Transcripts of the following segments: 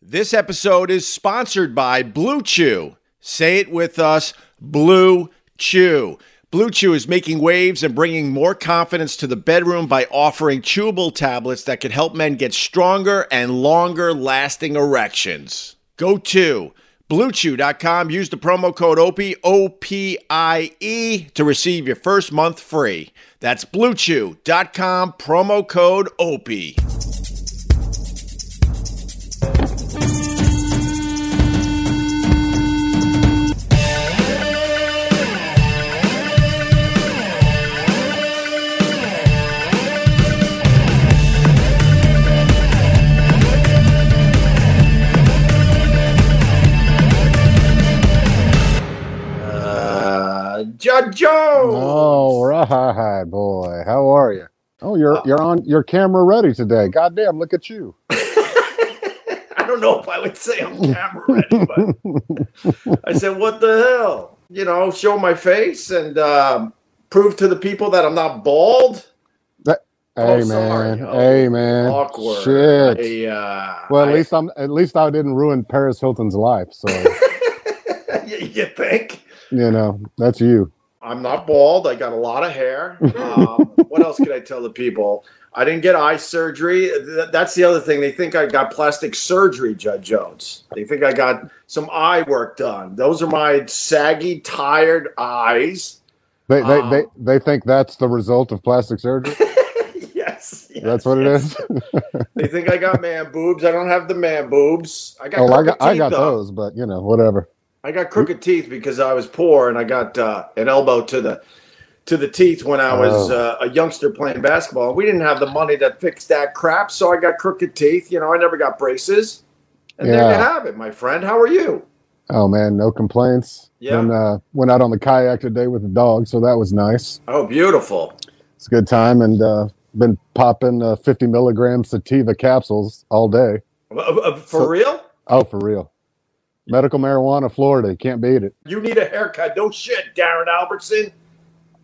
This episode is sponsored by Blue Chew. Say it with us Blue Chew. Blue Chew is making waves and bringing more confidence to the bedroom by offering chewable tablets that can help men get stronger and longer lasting erections. Go to bluechew.com, use the promo code OPIE, O P I E, to receive your first month free. That's bluechew.com, promo code OPIE. Judge Jones. All right, boy. How are you? Oh, you're Uh, you're on your camera ready today. Goddamn, look at you. I don't know if I would say I'm camera ready, but I said, what the hell? You know, show my face and um, prove to the people that I'm not bald. Hey Oh, man. Oh, Hey man. Awkward. Shit. I, uh, well, at I- least I'm at least I didn't ruin Paris Hilton's life. So you think? you know that's you. I'm not bald. I got a lot of hair. Um, what else could I tell the people? I didn't get eye surgery. Th- That's the other thing. They think I got plastic surgery, Judge Jones. They think I got some eye work done. Those are my saggy, tired eyes. They they, Um, they they think that's the result of plastic surgery. yes, yes, That's what yes. it is. They think I got man boobs. I don't have the man boobs. I got oh, I got I got those, but you know whatever. I got crooked teeth because I was poor and I got uh, an elbow to the to the teeth when I was Oh. uh, a youngster playing basketball. We didn't have the money to fix that crap, so I got crooked teeth. You know, I never got braces. And there you have it, my friend. How are you? Oh man, no complaints. Yeah. And uh, went out on the kayak today with the dog, so that was nice. Oh, beautiful. It's a good time, and uh, been popping uh, 50 milligram sativa capsules all day. For So- real? Oh, for real. Medical marijuana, Florida. You can't beat it. You need a haircut. No shit, Darren Albertson.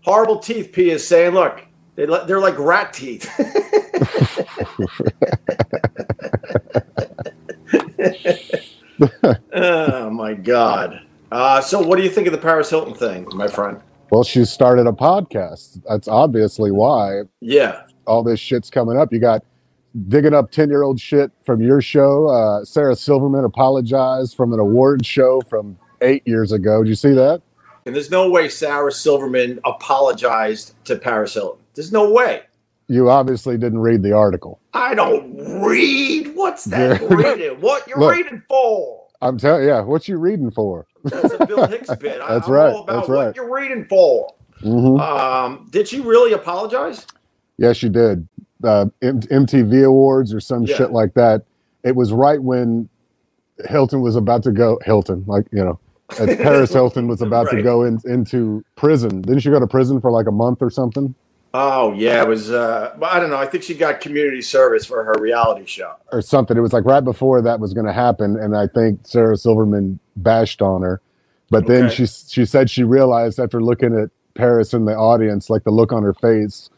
Horrible teeth, P is saying. Look, they, they're like rat teeth. oh, my God. Uh, so, what do you think of the Paris Hilton thing, my friend? Well, she started a podcast. That's obviously why Yeah. all this shit's coming up. You got digging up 10 year old shit from your show. Uh, Sarah Silverman apologized from an award show from eight years ago. Did you see that? And there's no way Sarah Silverman apologized to Paris Hilton. There's no way. You obviously didn't read the article. I don't read. What's that reading? What you're Look. reading for? I'm telling yeah, what you reading for? That's a Bill Hicks bit. That's right, that's what right. you're reading for. hmm Um, did she really apologize? Yes, she did. Uh, M- MTV Awards or some Yeah. shit like that. It was right when Hilton was about to go. Hilton, like you know, as Paris Hilton was about to go in, into prison. Didn't she go to prison for like a month or something Oh yeah, it was. Uh, I don't know. I think she got community service for her reality show. or something? It was like right before that was going to happen, and I think Sarah Silverman bashed on her. But then Okay. she she said she realized after looking at Paris in the audience, like the look on her face,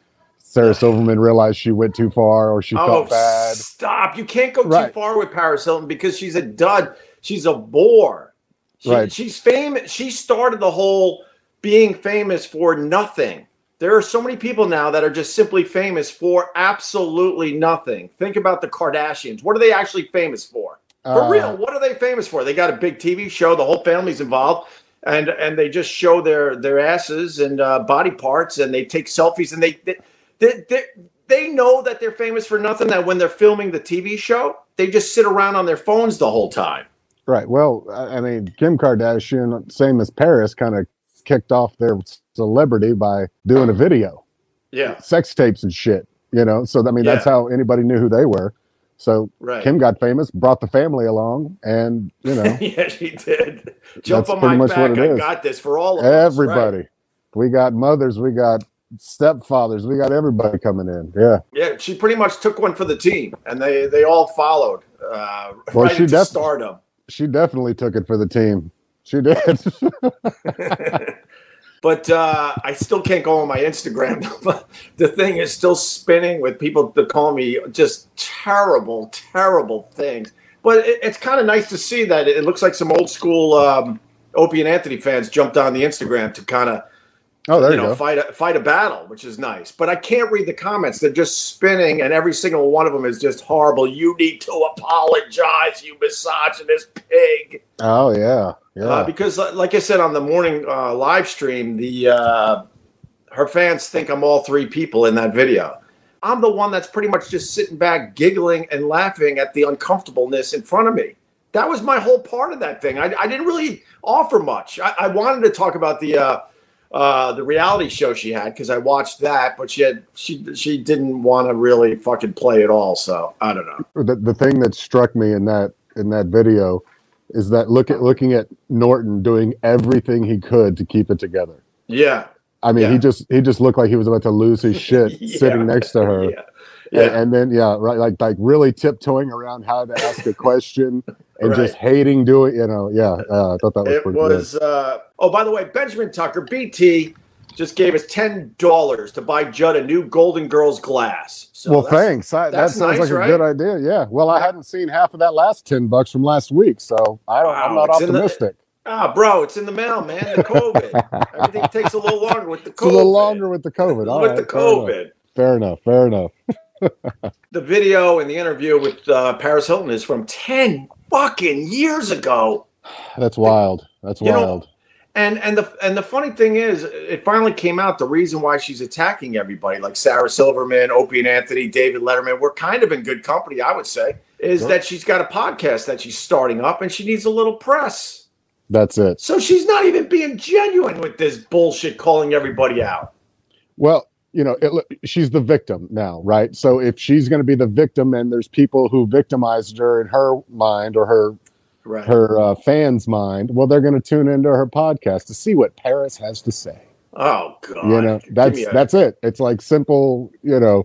Sarah Silverman realized she went too far or she oh, felt bad. stop! You can't go too far with Paris Hilton because she's a dud. She's a bore. She, Right. She's famous. She started the whole being famous for nothing. There are so many people now that are just simply famous for absolutely nothing. Think about the Kardashians. What are they actually famous for? For Uh, real, what are they famous for? They got a big TV show. The whole family's involved, and and they just show their their asses and uh, body parts, and they take selfies, and they they, they they they know that they're famous for nothing. That when they're filming the TV show, they just sit around on their phones the whole time. Right. Well, I mean, Kim Kardashian, same as Paris, kind of kicked off their celebrity by doing a video, Yeah, sex tapes and shit. You know, so I mean, that's how anybody knew who they were. So right. Kim got famous, brought the family along, and you know, yeah, she did. Jump on my much back. I is. got this for all of us. right. everybody. We got mothers, we got stepfathers, we got everybody coming in. Yeah. Yeah, she pretty much took one for the team, and they they all followed. Uh, Well, right she def- stardom. She definitely took it for the team. She did. but uh, I still can't go on my Instagram. the thing is still spinning with people that call me just terrible, terrible things. but it, it's kind of nice to see that it looks like some old school um, Opie and Anthony fans jumped on the Instagram to kind of Oh, there you you, know go. fight a, fight a battle, which is nice. But I can't read the comments; they're just spinning, and every single one of them is just horrible. You need to apologize, you misogynist pig. Oh yeah, yeah. Uh, because, like I said on the morning uh, live stream, the uh, her fans think I'm all three people in that video. I'm the one that's pretty much just sitting back, giggling and laughing at the uncomfortableness in front of me. That was my whole part of that thing. I, I didn't really offer much. I, I wanted to talk about the uh, uh, the reality show she had because I watched that, but she had she she didn't want to really fucking play at all. So I don't know. the, the thing that struck me in that in that video is that look at looking at Norton doing everything he could to keep it together. Yeah, I mean, Yeah. he just he just looked like he was about to lose his shit Yeah. sitting next to her. Yeah, And, and then yeah, right, like like really tiptoeing around how to ask a question and Right. just hating doing. You know, yeah. Uh, I thought that was it was uh oh by the way benjamin tucker bt just gave us $10 to buy judd a new golden girls glass so. Well, thanks. I, that sounds nice, like right? a good idea. Yeah. Well, I hadn't seen half of that last ten bucks from last week, so I don't. I'm Wow, not in the- optimistic. ah bro it's in the mail man the covid everything takes a little longer with the covid It's a little longer with the COVID. All with right, the fair enough. covid Fair enough. Fair enough. the video and the interview with uh, paris hilton is from 10 fucking years ago That's wild. That's You know, wild. And and the and the funny thing is, it finally came out the reason why she's attacking everybody, like Sarah Silverman, Opie and Anthony, David Letterman. We're kind of in good company, I would say. Is Sure. that she's got a podcast that she's starting up, and she needs a little press. That's it. So she's not even being genuine with this bullshit, calling everybody out. Well, you know, it, she's the victim now, right? So if she's going to be the victim, and there's people who victimized her in her mind or her Right. her uh, fans' mind, well, they're going to tune into her podcast to see what Paris has to say. Oh God. you know, that's a- that's it. It's like simple, you know,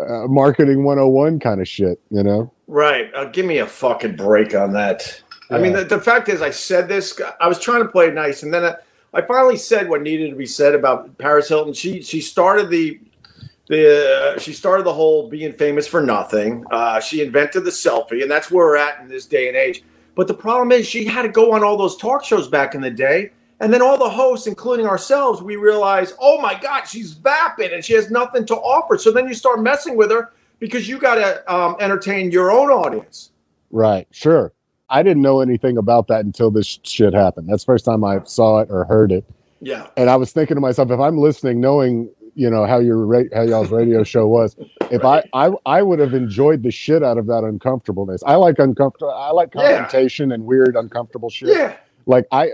uh, marketing 101 kind of shit. You know, Right. Uh, give me a fucking break on that. I mean, the, the fact is, I said this. I was trying to play nice, and then I, I finally said what needed to be said about Paris Hilton. She she started the the she started the whole being famous for nothing. Uh, she invented the selfie, and that's where we're at in this day and age. But the problem is, she had to go on all those talk shows back in the day. And then all the hosts, including ourselves, we realize, oh my God, she's vapid and she has nothing to offer. So then you start messing with her because you got to um, entertain your own audience. right? Sure. I didn't know anything about that until this shit happened. That's the first time I saw it or heard it. Yeah. and I was thinking to myself, if I'm listening, knowing you know how your ra- how y'all's radio show was, if Right. I, I I would have enjoyed the shit out of that uncomfortableness. I like uncomfortable. I like Yeah. confrontation and weird uncomfortable shit. Yeah. Like I,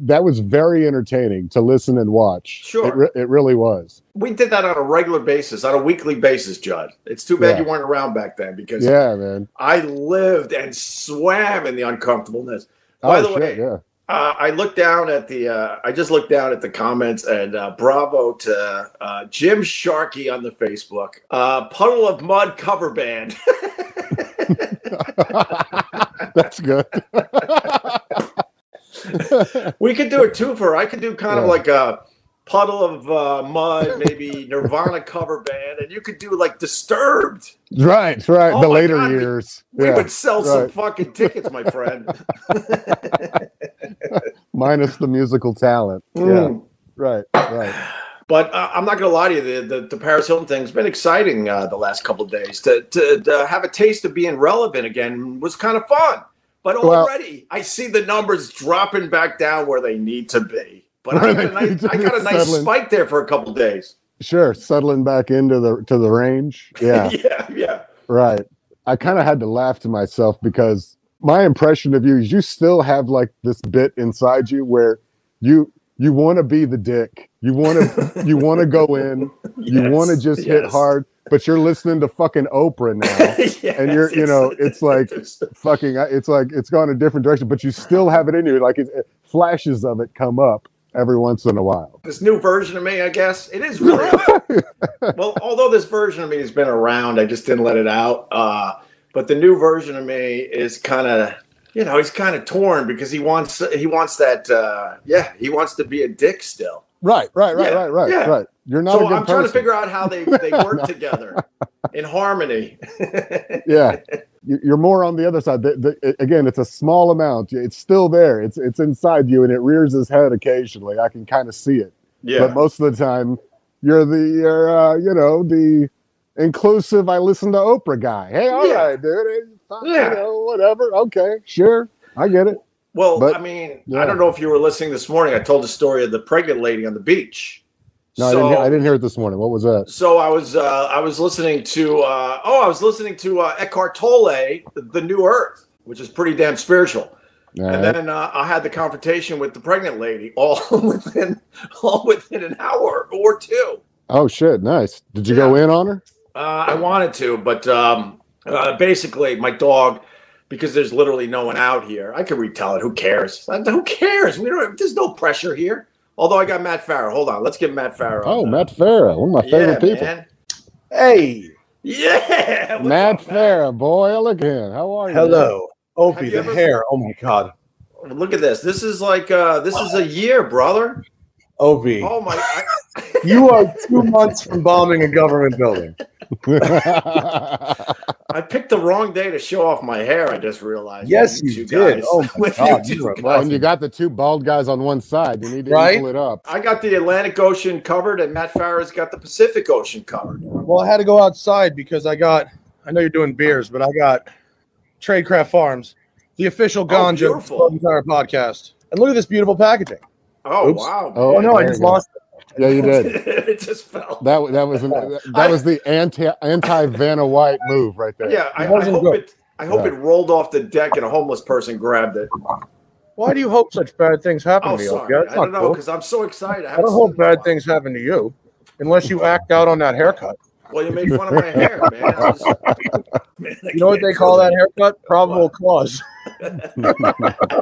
that was very entertaining to listen and watch. Sure. it, re- it really was. We did that on a regular basis, on a weekly basis, Judd. It's too bad Yeah. you weren't around back then because Yeah, man. I lived and swam in the uncomfortableness. By oh the shit, way, yeah. Uh, I looked down at the. Uh, I just looked down at the comments, and uh, bravo to uh, Jim Sharkey on the Facebook. Uh, Puddle of Mudd cover band. That's good. we could do a twofer. I could do kind of like a puddle of uh, mud, maybe Nirvana cover band, and you could do like Disturbed. right, right. Oh the later God, years. We yeah, would sell some fucking tickets, my friend. minus the musical talent. Yeah, Mm. right, right. But uh, I'm not going to lie to you. The, the, the Paris Hilton thing's been exciting uh, the last couple of days. To, to, to have a taste of being relevant again was kind of fun. But Well- already I see the numbers dropping back down where they need to be. But I Where got, a nice, I got a nice settling. spike there for a couple of days. Sure, settling back into the to the range. Yeah, yeah, yeah. right. I kind of had to laugh to myself because my impression of you is you still have like this bit inside you where you you want to be the dick. You want to you want to go in. You Yes, want to just hit hard, but you're listening to fucking Oprah now. and you're- you know, it's like- fucking it's like it's gone a different direction, but you still have it in you. Like it, it- flashes of it come up every once in a while. this new version of me, I guess it is really. well, although this version of me has been around, I just didn't let it out. Uh, but the new version of me is kind of, you know, he's kind of torn because he wants he wants that. Uh, yeah, he wants to be a dick still. Right, right, right, Yeah, right, right, yeah. right. You're not a so I'm trying to figure out how they they work together in harmony. yeah you- you're more on the other side. The, the, again, it's a small amount. It's still there. It's it's inside you, and it rears its head occasionally. I can kind of see it, Yeah. but most of the time, you're the you're uh, you know the inclusive. I listen to Oprah guy. Hey, all right, Yeah. dude. It's Yeah. You know, whatever. Okay, sure. I get it. Well, But- I mean, yeah. I don't know if you were listening this morning. I told the story of the pregnant lady on the beach. No, I, didn't hear, I didn't hear it this morning. What was that? So I was uh, I was listening to uh, oh I was listening to uh, Eckhart Tolle, The New Earth, which is pretty damn spiritual. All And right. then uh, I had the confrontation with the pregnant lady all within all within an hour or two. oh shit, nice. Did you go in on her? Uh, I wanted to, but um, uh, basically my dog, because there's literally no one out here. I could retell it. Who cares? Who cares? We don't. There's no pressure here. Although I got Matt Farah. Hold on, let's get Matt Farah. Oh, on. Matt Farah, one of my favorite yeah, people. Man. Hey, Yeah. what's Matt up, Farah, boy, look at him. How are you? hello. Opie, Have the ever- hair. Oh my god. Look at this. This is like uh this is a year, brother. Opie, Oh my I, you are two months from bombing a government building. man? I picked the wrong day to show off my hair, I just realized. Yes, with you did. guys. Oh my With God, you you two are guys. and you got the two bald guys on one side. You need to Right? equal it up. I got the Atlantic Ocean covered and Matt Farah's got the Pacific Ocean covered. Well, I had to go outside because I got. I know you're doing beers, but I got Tradecraft Farms, the official oh, ganja beautiful. of the entire podcast. And look at this beautiful packaging. Oh Oops. wow. Oh, Oh no, I just lost go. Lost. Yeah, you did. it just fell. That that was an, that was the anti anti Vanna White move right there. yeah, I, I hope good. it I hope Yeah. it rolled off the deck and a homeless person grabbed it. Why do you hope such bad things happen Oh, to you? sorry. Opie? That's I don't know cool. because I'm so excited. I don't hope bad things happen to you, unless you act out on that haircut. Well, you made fun of my hair, man. I Man, You know what they call that haircut? Probable cause.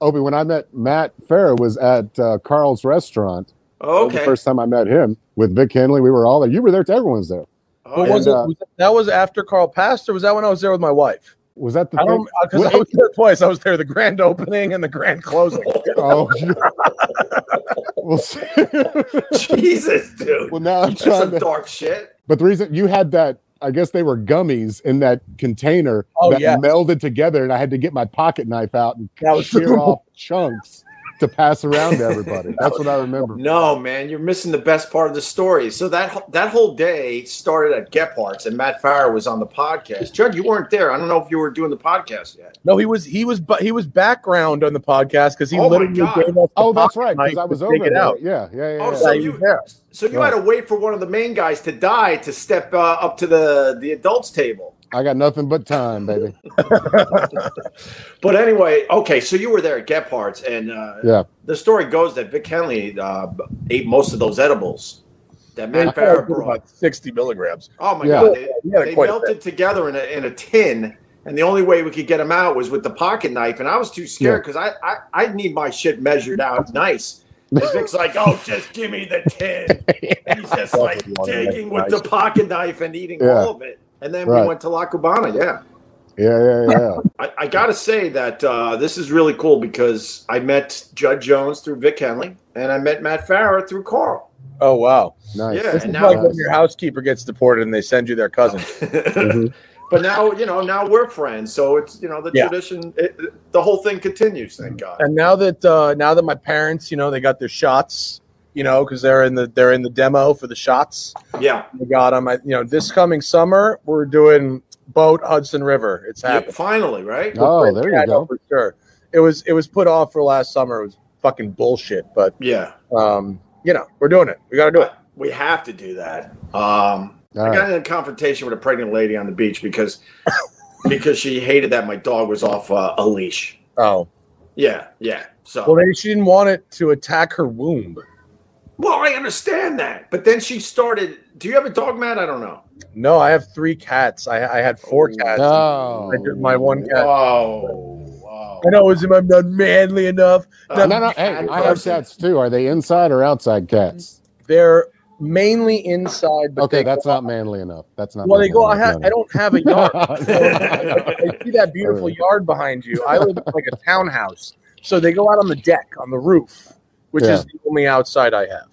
Opie, when I met Matt Farah was at uh, Carl's restaurant. Oh, okay. The first time I met him with Vic Henley, we were all there. You were there. Everyone's there. Oh, What yeah. was And, it? uh, Was it- that was after Carl passed, or was that when I was there with my wife? Was that the I thing? don't because I was there twice. I was there the grand opening and the grand closing. Oh, we'll see. Jesus, dude. well, now I'm That's trying some to. dark shit. But the reason you had that, I guess they were gummies in that container Oh, that yeah. melded together, and I had to get my pocket knife out and That was shear off chunks to pass around to everybody. That's what I remember. No, man, you're missing the best part of the story. So that that whole day started at Gephardt's, and Matt Farah was on the podcast. Judd, you weren't there. I don't know if you were doing the podcast yet. No, he was he was bu- he was background on the podcast because he Oh, literally gave us. the Oh, that's right, because I was to over there. out. Yeah, yeah, yeah. Oh, yeah. so you was there. so you Right. had to wait for one of the main guys to die to step uh, up to the the adults table. I got nothing but time, baby. But anyway, okay, so you were there at Gephardt's, and uh, Yeah. the story goes that Vic Henley uh, ate most of those edibles that Man, Matt Farah brought. about sixty milligrams. Oh my Yeah. god, they, He they melted together in a, in a tin, and the only way we could get them out was with the pocket knife. And I was too scared because I, I I need my shit measured out nice. And Vic's like, "Oh, just give me the tin." And he's just like digging with the pocket knife and eating Yeah. all of it. And then Right. we went to La Cubana. Yeah, Yeah, yeah, yeah. I, I got to say that uh, this is really cool because I met Judd Jones through Vic Henley, and I met Matt Farah through Carl. Oh wow! Nice. Yeah, This and is now like when your housekeeper gets deported and they send you their cousin. Mhm. But now, you know, now we're friends, so it's you know the Yeah. tradition. It, the whole thing continues. Thank God. And now that uh, now that my parents, you know, they got their shots, you know, because they're in the they're in the demo for the shots. Yeah, They got them. I, you know, this coming summer we're doing boat Hudson River. It's yeah, happening. finally, right? Oh, there Yeah, you go. for sure. It was it was put off for last summer. It was fucking bullshit, but Yeah, um, you know, we're doing it. We got to do it. we have to do that. Um, All I right. got in a confrontation with a pregnant lady on the beach because because she hated that my dog was off uh, a leash. Oh, Yeah, yeah. So well, maybe she didn't want it to attack her womb. Well, I understand that, but then she started. Do you have a dog, Matt? I don't know. No, I have three cats. I, I had four cats. Oh. I did my one cat. Oh, wow. I know, is I'm not manly enough. Uh, No, no. Hey, cat I have cats too. Are they inside or outside cats? They're mainly inside. But Okay, that's go not out- manly enough. That's not. Well, they go. I, manly ha- I don't have a yard. I No. see that beautiful yard behind you. I live in like a townhouse, so they go out on the deck on the roof, which Yeah. is the only outside I have.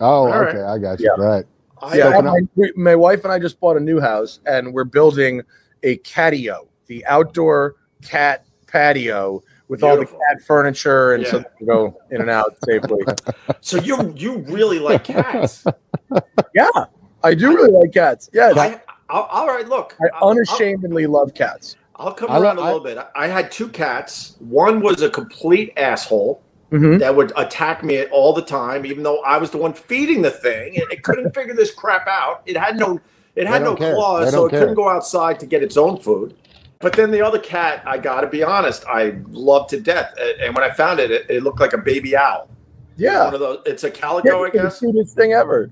oh, All right. okay, I got you. Yeah. Right. I, Yeah, Open up. my, my wife and I just bought a new house, and we're building a catio, the outdoor cat patio with all the cat furniture and so Yeah. they can go in and out safely. So you you really like cats? yeah, I do really like cats. Yes, I, I'll, all right, look. I I'll- unashamedly love cats. I'll, I'll come around a I- little bit. I had two cats. One was a complete asshole Mhm. that would attack me all the time, even though I was the one feeding the thing. It, it couldn't figure this crap out. It had no it had no care. Claws, so it care. couldn't go outside to get its own food. But then the other cat, I got to be honest, I loved to death. And when I found it, it, it looked like a baby owl. Yeah, One of those. It's a calico, I it's the guess. cutest thing ever.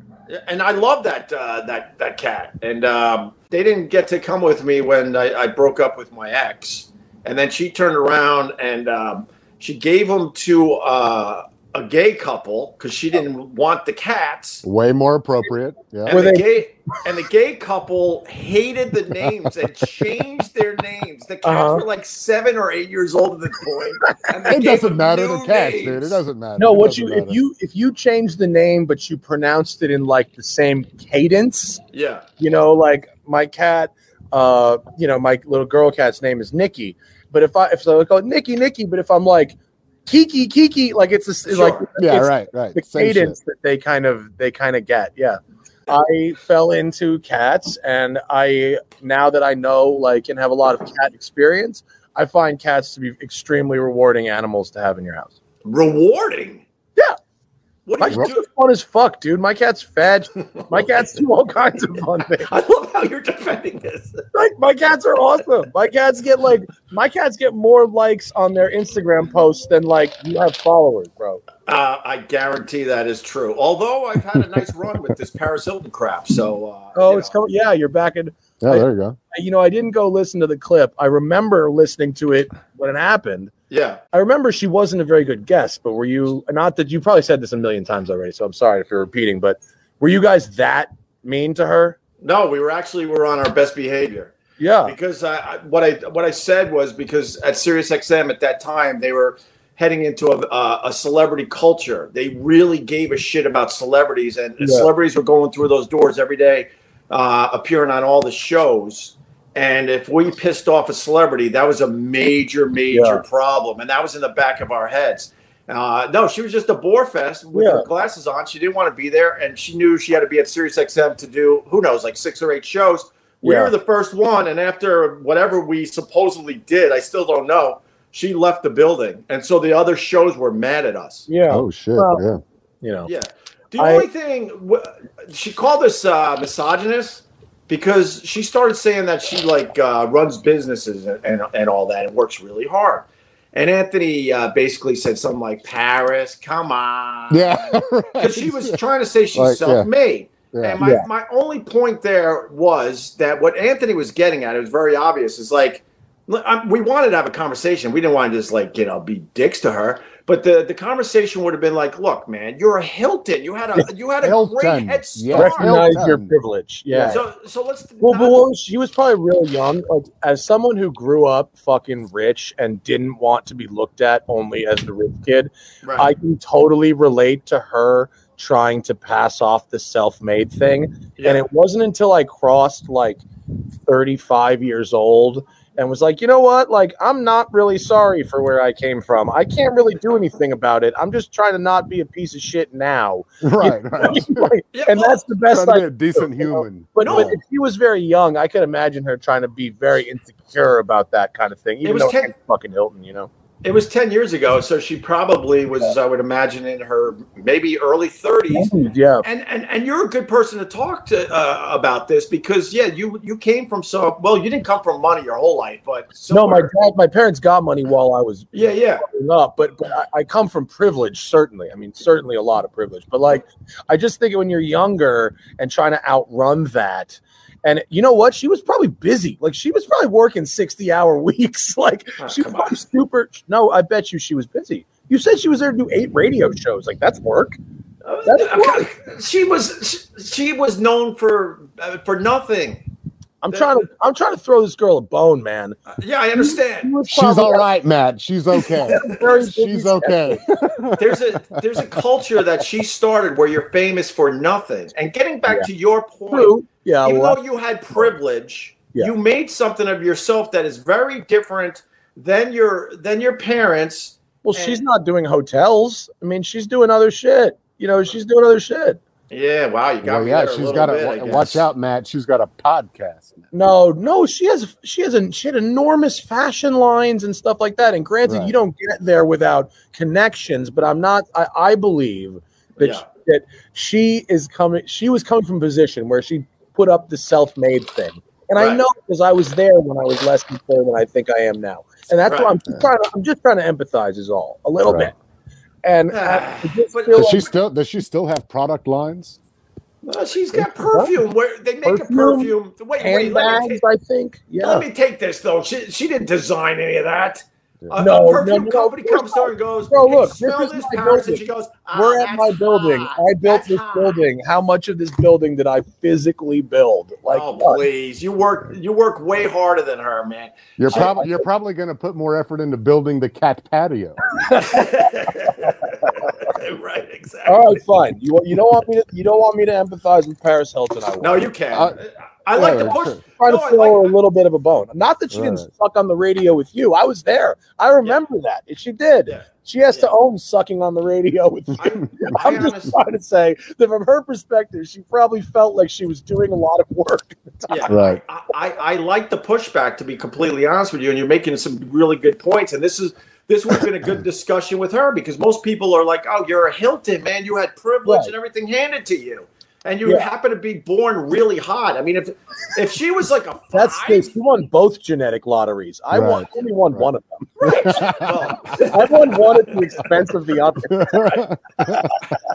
and I love that uh, that that cat. And um, they didn't get to come with me when I, I broke up with my ex. And then she turned around and um, she gave them to uh, a gay couple because she didn't want the cats. Way more appropriate. Yeah. And Were the they- gay and the gay couple hated the names and changed their names. The cats Uh-huh. were like seven or eight years old at the point. and It doesn't matter. The cats, names. dude. It doesn't matter. No, what doesn't you if you if you change the name but you pronounced it in like the same cadence, Yeah. you know, like my cat, uh, you know, my little girl cat's name is Nikki. But if I if so I call it Nikki, Nikki, but if I'm like Kiki, Kiki, like it's a, it's like Yeah, it's right, right. the Same shit. cadence that they kind of they kind of get. Yeah. I fell into cats and I now that I know like and have a lot of cat experience, I find cats to be extremely rewarding animals to have in your house. Rewarding. Yeah. What My you cat's do? fun as fuck, dude. My cat's fed. My cats do all kinds of fun things. I love how you're defending this. Like my cats are awesome. My cats get like my cats get more likes on their Instagram posts than like you have followers, bro. Uh, I guarantee that is true. Although I've had a nice run with this Paris Hilton crap, so uh, Oh, it's know. coming. Yeah, you're back in. Yeah, there you go. You know, I didn't go listen to the clip. I remember listening to it when it happened. Yeah. I remember she wasn't a very good guest, but were you not that you probably said this a million times already, so I'm sorry if you're repeating, but were you guys that mean to her? No, we were actually we were on our best behavior Yeah. because I, what I what I said was because at SiriusXM at that time they were heading into a, a, a celebrity culture. They really gave a shit about celebrities, and Yeah. celebrities were going through those doors every day, uh, appearing on all the shows. And if we pissed off a celebrity, that was a major, major Yeah. problem, and that was in the back of our heads. Uh, no, she was just a bore fest with Yeah. her glasses on. She didn't want to be there, and she knew she had to be at SiriusXM to do who knows, like six or eight shows. We Yeah. were the first one, and after whatever we supposedly did, I still don't know. She left the building, and so the other shows were mad at us. Yeah. Oh shit. Well- yeah. You know. Yeah. The I- only thing she called us uh, misogynist because she started saying that she like uh, runs businesses and, and and all that and works really hard. And Anthony uh, basically said something like, "Paris, come on." Yeah. Because she was trying to say she's Like, self-made. Yeah. And my, Yeah. my only point there was that what Anthony was getting at, it was very obvious, is like, we wanted to have a conversation. We didn't want to just like, you know, be dicks to her. But the, the conversation would have been like, look, man, you're a Hilton. You had a you had a Hilton. great head Yes. start. Recognize Well your privilege. Yeah. So so let's Well, not- but what she was probably real young. Like as someone who grew up fucking rich and didn't want to be looked at only as the rich kid, right. I can totally relate to her trying to pass off the self-made thing. Yeah. And it wasn't until I crossed like 35 years old and was like, you know what? Like, I'm not really sorry for where I came from. I can't really do anything about it. I'm just trying to not be a piece of shit now. Right, right. Like, Yeah, and well, that's the best Trying I to be a decent you know? human. But, No. but if she was very young, I could imagine her trying to be very insecure about that kind of thing. Even was though ten- fucking Hilton, you know. It was 10 years ago. So she probably was, I would imagine, in her maybe early 30s. Yeah. and and and you're a good person to talk to uh, about this because yeah you you came from so well you didn't come from money your whole life but No, my dad, my parents got money while I was yeah yeah up, but, but I, I come from privilege, certainly. I mean, certainly a lot of privilege. But like, I just think when you're younger and trying to outrun that, and you know what? She was probably busy. Like she was probably working 60 hour weeks. Like Oh, she was on. probably super. No, I bet you she was busy. You said she was there to do eight radio shows. Like that's work. That's Uh, she was she, she was known for uh, for nothing I'm trying to I'm trying to throw this girl a bone, man. Uh, yeah I She understand She's all right, Matt. She's okay. She's okay. there's a there's a culture that she started where you're famous for nothing and getting back Yeah. to your point True. Yeah. even well, though you had privilege Yeah. You made something of yourself that is very different than your than your parents. Well, she's not doing hotels. I mean, she's doing other shit. You know, she's doing other shit. Yeah, wow, you got Well, me yeah, there a she's little got bit, I a watch out, Matt. She's got a podcast. No, no, she has she has a she had enormous fashion lines and stuff like that. And granted, Right. you don't get there without connections, but I'm not. I, I believe that Yeah. that she is coming. She was coming from a position where she put up the self made thing, and I know because I was there when I was less mature than I think I am now, and that's why I'm just trying to. I'm just trying to empathize, is all a little Right. bit. And ah. I just but- feel Does like- she still does she still have product lines? Well, she's got perfume. Where they make Perfume, a perfume. Wait, wait. Let me, handbags, take, I think. Yeah. let me take this though. She she didn't design any of that. A, No, a perfume no, no, company we're comes to her and goes, Bro, "Hey, look, this smell is this, my and building. she goes, "Ah, We're at my building. hot. I built That's this hot." building. How much of this building did I physically build? Like, oh what? please, you work you work way harder than her, man. You're She- probably you're probably going to put more effort into building the cat patio. right, exactly. all right, fine. You you don't want me to you don't want me to empathize with Paris Hilton. I No, you can. Uh, I like to push. sure. trying no, to I throw like- her a little bit of a bone. Not that she didn't suck on the radio with you. I was there. I remember that. She did. Yeah. She has to own sucking on the radio with you. I, I I'm just honest- trying to say that from her perspective, she probably felt like she was doing a lot of work. yeah, Right. I, I, I like the pushback to be completely honest with you, and you're making some really good points. And this is this would have been a good discussion with her because most people are like, "Oh, you're a Hilton, man. You had privilege Right. and everything handed to you, and you Yeah. happen to be born really hot." I mean, if if she was like a That's five, the, she won both genetic lotteries. I won only won Right. one of them. right? Well, I won one at the expense of the other.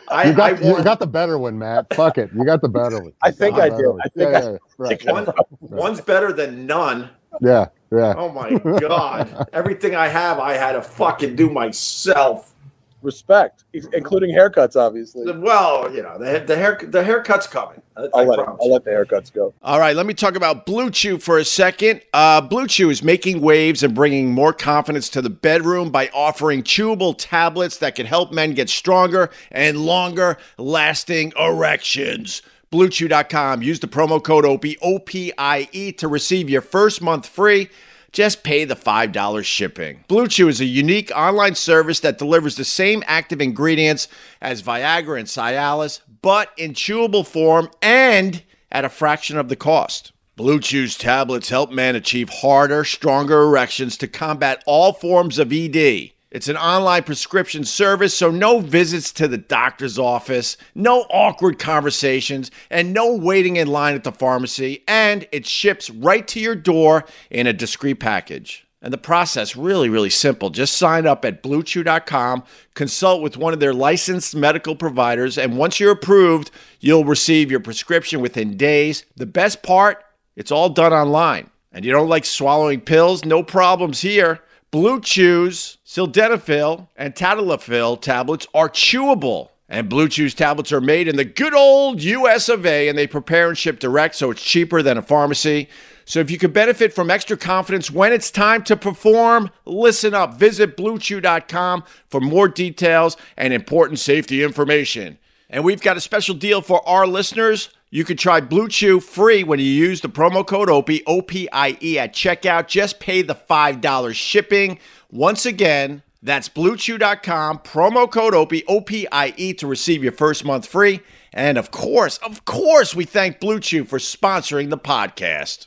I, you got I you got the better one, Matt. Fuck it, you got the better one. I think I the do. one. I think yeah, I- yeah, yeah. Right. one, one's better than none. yeah, yeah. Oh my god! Everything I have, I had to fucking do myself. Respect, including haircuts, obviously. Well, you know, the the hair the haircut's coming. I, I I'll let, promise. I'll let the haircuts go. All right, let me talk about Blue Chew for a second. Uh, Blue Chew is making waves and bringing more confidence to the bedroom by offering chewable tablets that can help men get stronger and longer lasting erections. BlueChew.com. Use the promo code OPIE, O-P-I-E E, to receive your first month free. Just pay the $5 shipping. Blue Chew is a unique online service that delivers the same active ingredients as Viagra and Cialis, but in chewable form and at a fraction of the cost. Blue Chew's tablets help men achieve harder, stronger erections to combat all forms of ED. It's an online prescription service, so no visits to the doctor's office, no awkward conversations, and no waiting in line at the pharmacy, and it ships right to your door in a discreet package. And the process really, really simple. Just sign up at bluechew.com, consult with one of their licensed medical providers, and once you're approved, you'll receive your prescription within days. The best part, it's all done online. And you don't like swallowing pills? No problems here. Blue Chew's sildenafil and tadalafil tablets are chewable. And Blue Chew's tablets are made in the good old US of A and they prepare and ship direct so it's cheaper than a pharmacy. So if you could benefit from extra confidence when it's time to perform, listen up. Visit bluechew.com for more details and important safety information. And we've got a special deal for our listeners. You can try Blue Chew free when you use the promo code OPIE, O-P-I-E at checkout. Just pay the $5 shipping. Once again, that's bluechew.com, promo code OPIE, O-P-I-E to receive your first month free. And of course, of course, we thank Blue Chew for sponsoring the podcast.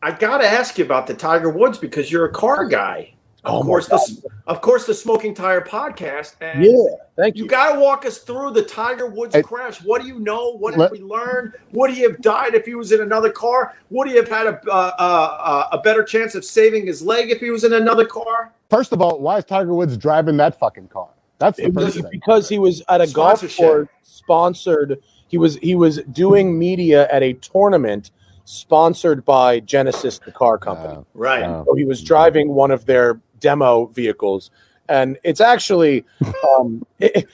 I got to ask you about the Tiger Woods because you're a car guy. Of Oh my course, the of course the Smoking Tire podcast. And Yeah, thank You you. got to walk us through the Tiger Woods Hey. crash. What do you know? What did we learn? Would he have died if he was in another car? Would he have had a uh, uh, a better chance of saving his leg if he was in another car? First of all, why is Tiger Woods driving that fucking car? That's the It first thing. because he was at a golf Sponsorship. course sponsored. He was he was doing media at a tournament sponsored by Genesis, the car company. Uh, Right. uh, So he was driving one of their demo vehicles and it's actually, um, it,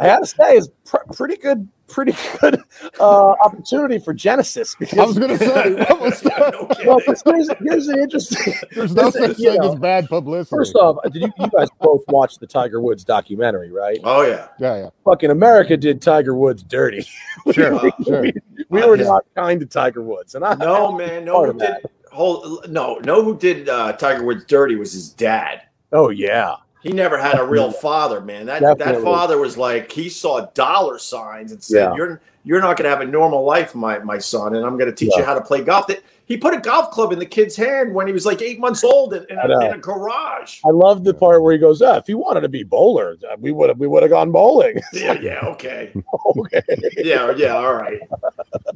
I have to say, is pr- pretty good, pretty good uh, opportunity for Genesis. I was gonna say, what was Yeah, that? no kidding. well, 'cause here's, here's the interesting. there's no Listen, such thing know, as bad publicity. First off, did you, you guys both watch the Tiger Woods documentary, right? Oh yeah. yeah, yeah, Fucking America did Tiger Woods dirty. sure, Uh, sure. We were Yeah. not kind to Tiger Woods, and I No man, no Part did that. Whole no no who did uh, Tiger Woods dirty was his dad. Oh yeah, He never had a real father, man. That that father was like he saw dollar signs and said, Yeah. "You're you're not going to have a normal life, my my son, and I'm going to teach you how to play golf." That he put a golf club in the kid's hand when he was like eight months old in, in, a, in a garage. I love the part where he goes, "Ah, if he wanted to be bowler, uh, we would have we would have gone bowling." Yeah, yeah, okay, okay. yeah, yeah, all right.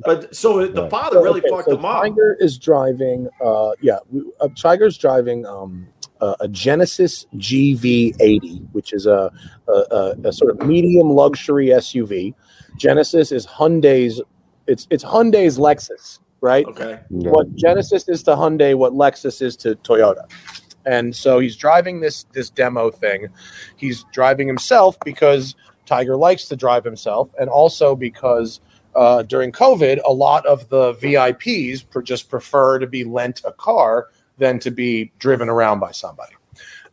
But so the father really Okay, fucked so him up. Tiger is driving. Uh, yeah, we- uh, Tiger's driving um, uh, a Genesis GV80, which is a, a, a, a sort of medium luxury SUV. Genesis is Hyundai's. It's it's Hyundai's Lexus, right? Okay, Yeah. what Genesis is to Hyundai, what Lexus is to Toyota. And so he's driving this this demo thing. He's driving himself because Tiger likes to drive himself, and also because uh, during COVID, a lot of the VIPs per- just prefer to be lent a car than to be driven around by somebody.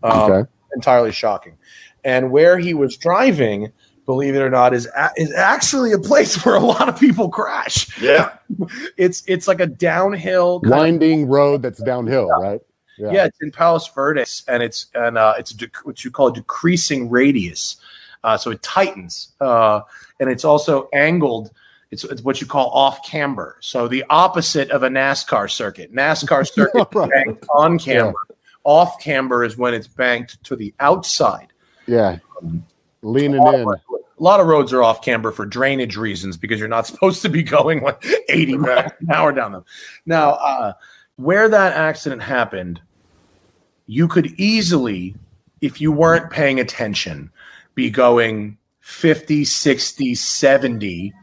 Um, Okay. Entirely shocking. And where he was driving, believe it or not, is a- is actually a place where a lot of people crash. Yeah, it's it's like a downhill kind of- Winding road that's downhill, right? yeah. it's in Palos Verdes and it's and uh it's dec- what you call a decreasing radius. Uh so it tightens uh and it's also angled it's, it's what you call off camber. So the opposite of a NASCAR circuit. NASCAR circuit Right. banked on camber. Off camber is when it's banked to the outside. Yeah. Leaning in. a lot of roads are off camber for drainage reasons because you're not supposed to be going like 80 Okay. miles an hour down them. Now, uh, where that accident happened, you could easily, if you weren't paying attention, be going 50, 60, 70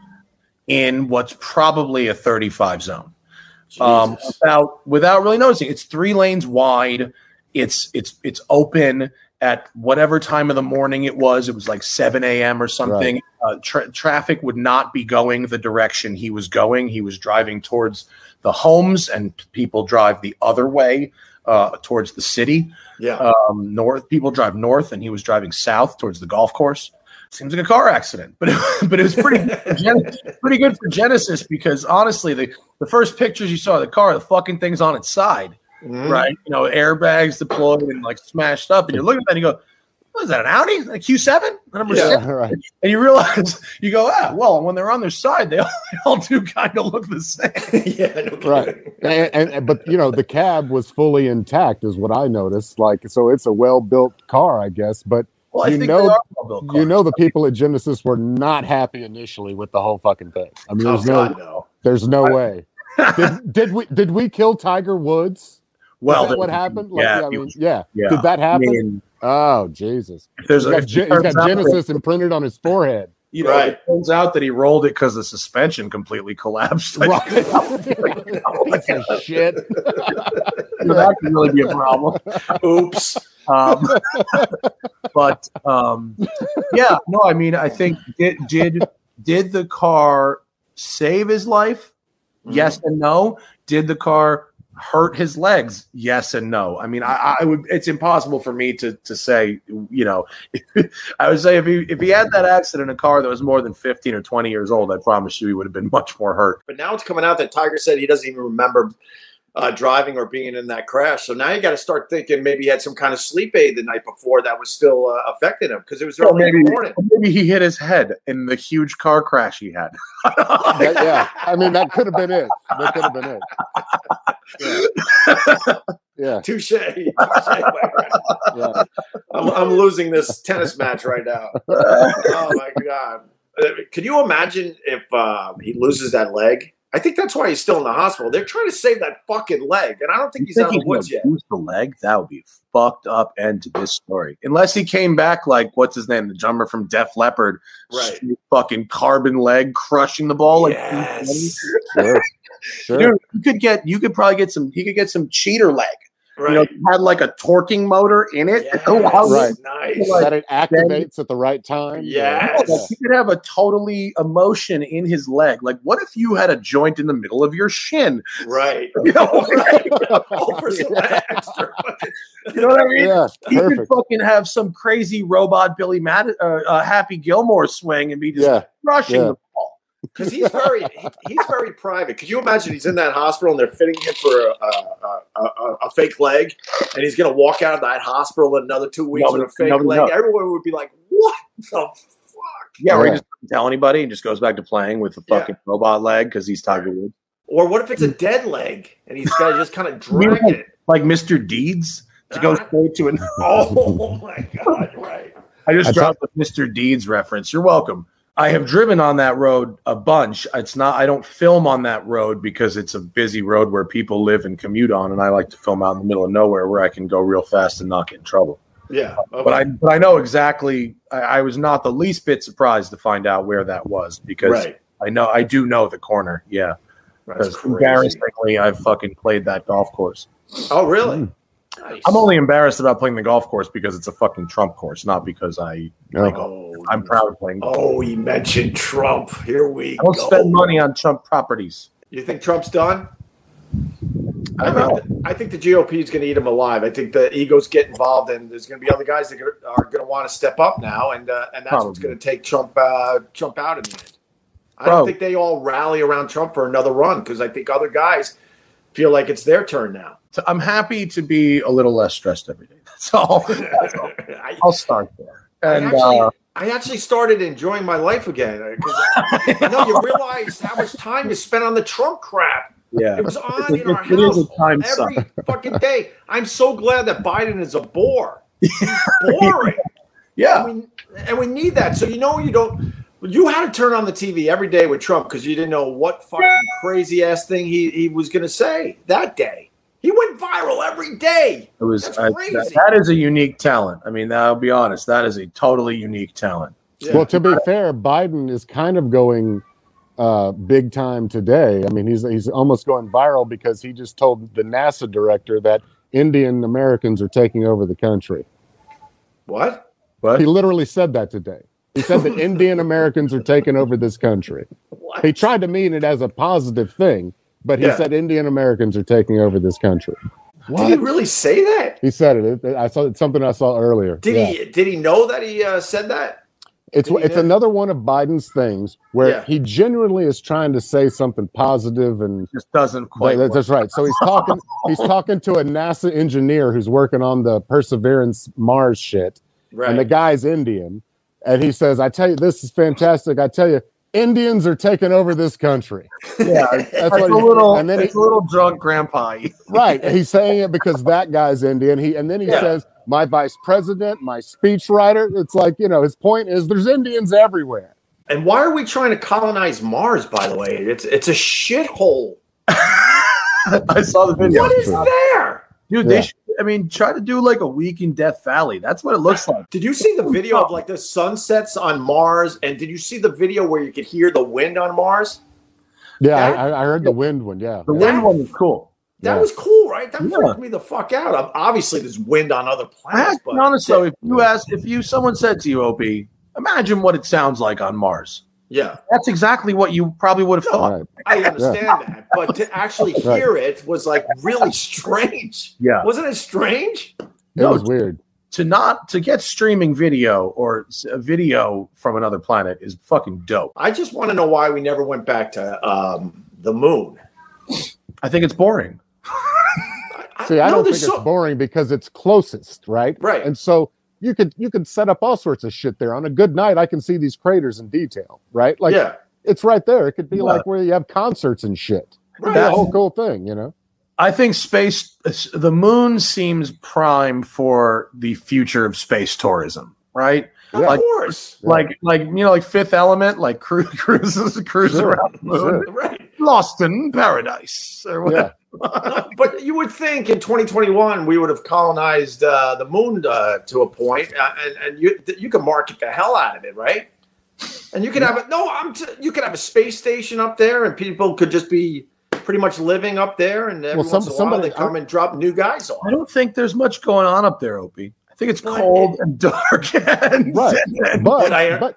in what's probably a 35 zone um, without without really noticing. It's three lanes wide. It's it's it's open at whatever time of the morning it was. It was like seven a.m. or something. Uh, tra- traffic would not be going the direction he was going. He was driving towards the homes, and people drive the other way uh, towards the city. yeah. Um, north people drive north, and he was driving south towards the golf course. Seems like a car accident, but it, but it was pretty Gen- pretty good for Genesis because honestly, the the first pictures you saw of the car, the fucking thing's on its side, Mhm. right? You know, airbags deployed and like smashed up, and you're looking at that and you go, "What is that? An Audi? A Q7? Number Yeah. six?" Yeah, right. And you realize you go, "Ah, well, when they're on their side, they all, they all do kind of look the same." yeah, no. Right. And, and, and- but you know the cab was fully intact, is what I noticed. Like, so it's a well-built car, I guess. But Well, I You think know- they you know the people at Genesis were not happy initially with the whole fucking thing. I mean, Oh there's no, God, no. there's no way. Did, did we did we kill Tiger Woods? Well, that what happened? yeah, I mean, was- yeah. yeah. Did that I happen? mean, oh Jesus! if there's He's a, got, Ge- if he's got turns out that- Genesis imprinted on his forehead. you know, Right. it turns out that he rolled it because the suspension completely collapsed. Right. Piece of shit. that could really be a problem. Oops. Um, but um, yeah, no, I mean, I think did did did the car save his life? Yes and no. Did the car hurt his legs? Yes and no. I mean, I, I would. It's impossible for me to to say. You know, I would say if he if he had that accident in a car that was more than fifteen or twenty years old, I promise you he would have been much more hurt. But now it's coming out that Tiger said he doesn't even remember uh, driving or being in that crash. So now you got to start thinking maybe he had some kind of sleep aid the night before that was still uh, affecting him because it was Or early in maybe the morning. maybe he hit his head in the huge car crash he had. That- yeah, I mean that could have been it. That could have been it. Yeah, Touche. Touche, yeah. I'm, I'm losing this tennis match right now. Oh my god! Uh, Can you imagine if um, he loses that leg? I think that's why he's still in the hospital. They're trying to save that fucking leg, and I don't think he's out of the woods yet. lose the leg? That would be fucked up end to this story. Unless he came back like what's his name, the drummer from Def Leppard, Right. fucking carbon leg, crushing the ball like Yes. Sure, sure. dude. You could get, you could probably get some. He could get some cheater leg. Right. You know, had like a torquing motor in it. Yes, Wow, Right. Nice. Like, that it activates at the right time. Yes. Like, you could have a totally emotion in his leg. Like, what if you had a joint in the middle of your shin? Right. You know, right. Oh, for some extra. you know what I mean? Yeah, He could fucking have some crazy robot Billy Mad- uh, uh, Happy Gilmore swing and be just Yeah, crushing yeah. the ball. Because he's very he- he's very private. Could you imagine he's in that hospital and they're fitting him for a, a, a, a, a fake leg, and he's going to walk out of that hospital in another two weeks Nobody- with a fake nobody leg? knows. Everyone would be like, "What the fuck?" Yeah, or he just doesn't tell anybody and just goes back to playing with the Yeah. fucking robot leg because he's Tiger Woods. Or what if it's a dead leg and he's got to just kind of drag it? Like Mr. Deeds to go Ah. straight to it. Oh my god! Right. I just I dropped the Mr. Deeds reference. You're welcome. I have driven on that road a bunch. It's not I don't film on that road because it's a busy road where people live and commute on, and I like to film out in the middle of nowhere where I can go real fast and not get in trouble. Yeah. Okay. But I but I know exactly I, I was not the least bit surprised to find out where that was because right. I know I do know the corner. Yeah. That's Because crazy. embarrassingly I've fucking played that golf course. Oh really? Hmm. Nice. I'm only embarrassed about playing the golf course because it's a fucking Trump course, not because I Yeah. Oh, I'm proud of playing golf. Oh, he mentioned Trump. Here we I don't go. spend money on Trump properties. You think Trump's done? I I don't know. think, I think the GOP is going to eat him alive. I think the egos get involved, and there's going to be other guys that are going to want to step up now, and uh, and that's what's going to take Trump uh, Trump out in the end. I don't think they all rally around Trump for another run because I think other guys feel like it's their turn now. So I'm happy to be a little less stressed every day. That's all. That's all. I, I'll start there. I And actually, uh, I actually started enjoying my life again because you know you realize how much time you spent on the Trump crap. yeah, It was on in our is house every fucking day. I'm so glad that Biden is a bore. He's boring. yeah. And we, and we need that. So you know you don't. You had to turn on the TV every day with Trump because you didn't know what fucking crazy ass thing he, he was going to say that day. He went viral every day. It was That's I- crazy. that- that is a unique talent. I mean, I'll be honest, that is a totally unique talent. Yeah. Well, to be fair, Biden is kind of going uh, big time today. I mean, he's he's almost going viral because he just told the NASA director that Indian Americans are taking over the country. what? But He literally said that today. He said that Indian Americans are taking over this country. What? He tried to mean it as a positive thing, but he Yeah. said Indian Americans are taking over this country. Did he really say that? He said it. It- I saw it's something I saw earlier. Did Yeah. he? Did he know that he uh, said that? It's Did it's know? another one of Biden's things where Yeah. he genuinely is trying to say something positive and just doesn't quite. That- that's right. So he's talking. he's talking to a NASA engineer who's working on the Perseverance Mars shit, Right. and the guy's Indian, and he says, "I tell you, this is fantastic. I tell you, Indians are taking over this country." yeah, That's it's what. a He, little, and then he, a little drunk grandpa. right, he's saying it because that guy's Indian. He and then he Yeah. says, "My vice president, my speechwriter." It's like you know, his point is there's Indians everywhere. and why are we trying to colonize Mars? By the way, it's it's a shithole. I saw the video. What is there? Dude, Yeah. they should, I mean, try to do like a week in Death Valley. That's what it looks like. Did you see the video of like the sunsets on Mars? And did you see the video where you could hear the wind on Mars? Yeah, That- I, I heard the wind one. Yeah, The yeah. wind one was cool. That Yeah. was cool, right? That Yeah. freaked me the fuck out. Um, Obviously, there's wind on other planets, but be honest though, if you ask, if you someone said to you, Op, imagine what it sounds like on Mars. Yeah, That's exactly what you probably would have No, thought. Right. I understand that. But to actually Right. hear it was like really strange. Yeah. Wasn't it strange? It No, was weird. To not to get streaming video or s- a video from another planet is fucking dope. I just want to know why we never went back to um, the moon. I think it's boring. See, I no, don't think there's it's boring because it's closest, right? Right. And so you could you could set up all sorts of shit there. On a good night, I can see these craters in detail, right? Like yeah, it's right there. It could be Yeah. like where you have concerts and shit. right. That's a whole cool thing, you know. I think space, the moon seems prime for the future of space tourism, right? of like- course. Yeah. Like, like you know, like Fifth Element, like cru- cruises, cruise Sure, around the moon, sure. Right. lost in paradise, or whatever. Yeah, but you would think in 2021 we would have colonized uh, the moon uh, to a point, uh, and and you you can market the hell out of it, right? And you could have a no, I'm t- you could have a space station up there, and people could just be pretty much living up there, and every some- once in a while somebody- they come and drop new guys I don't think there's much going on up there, Opie. I think it's No, cold and dark and, Right. and- But, But I- but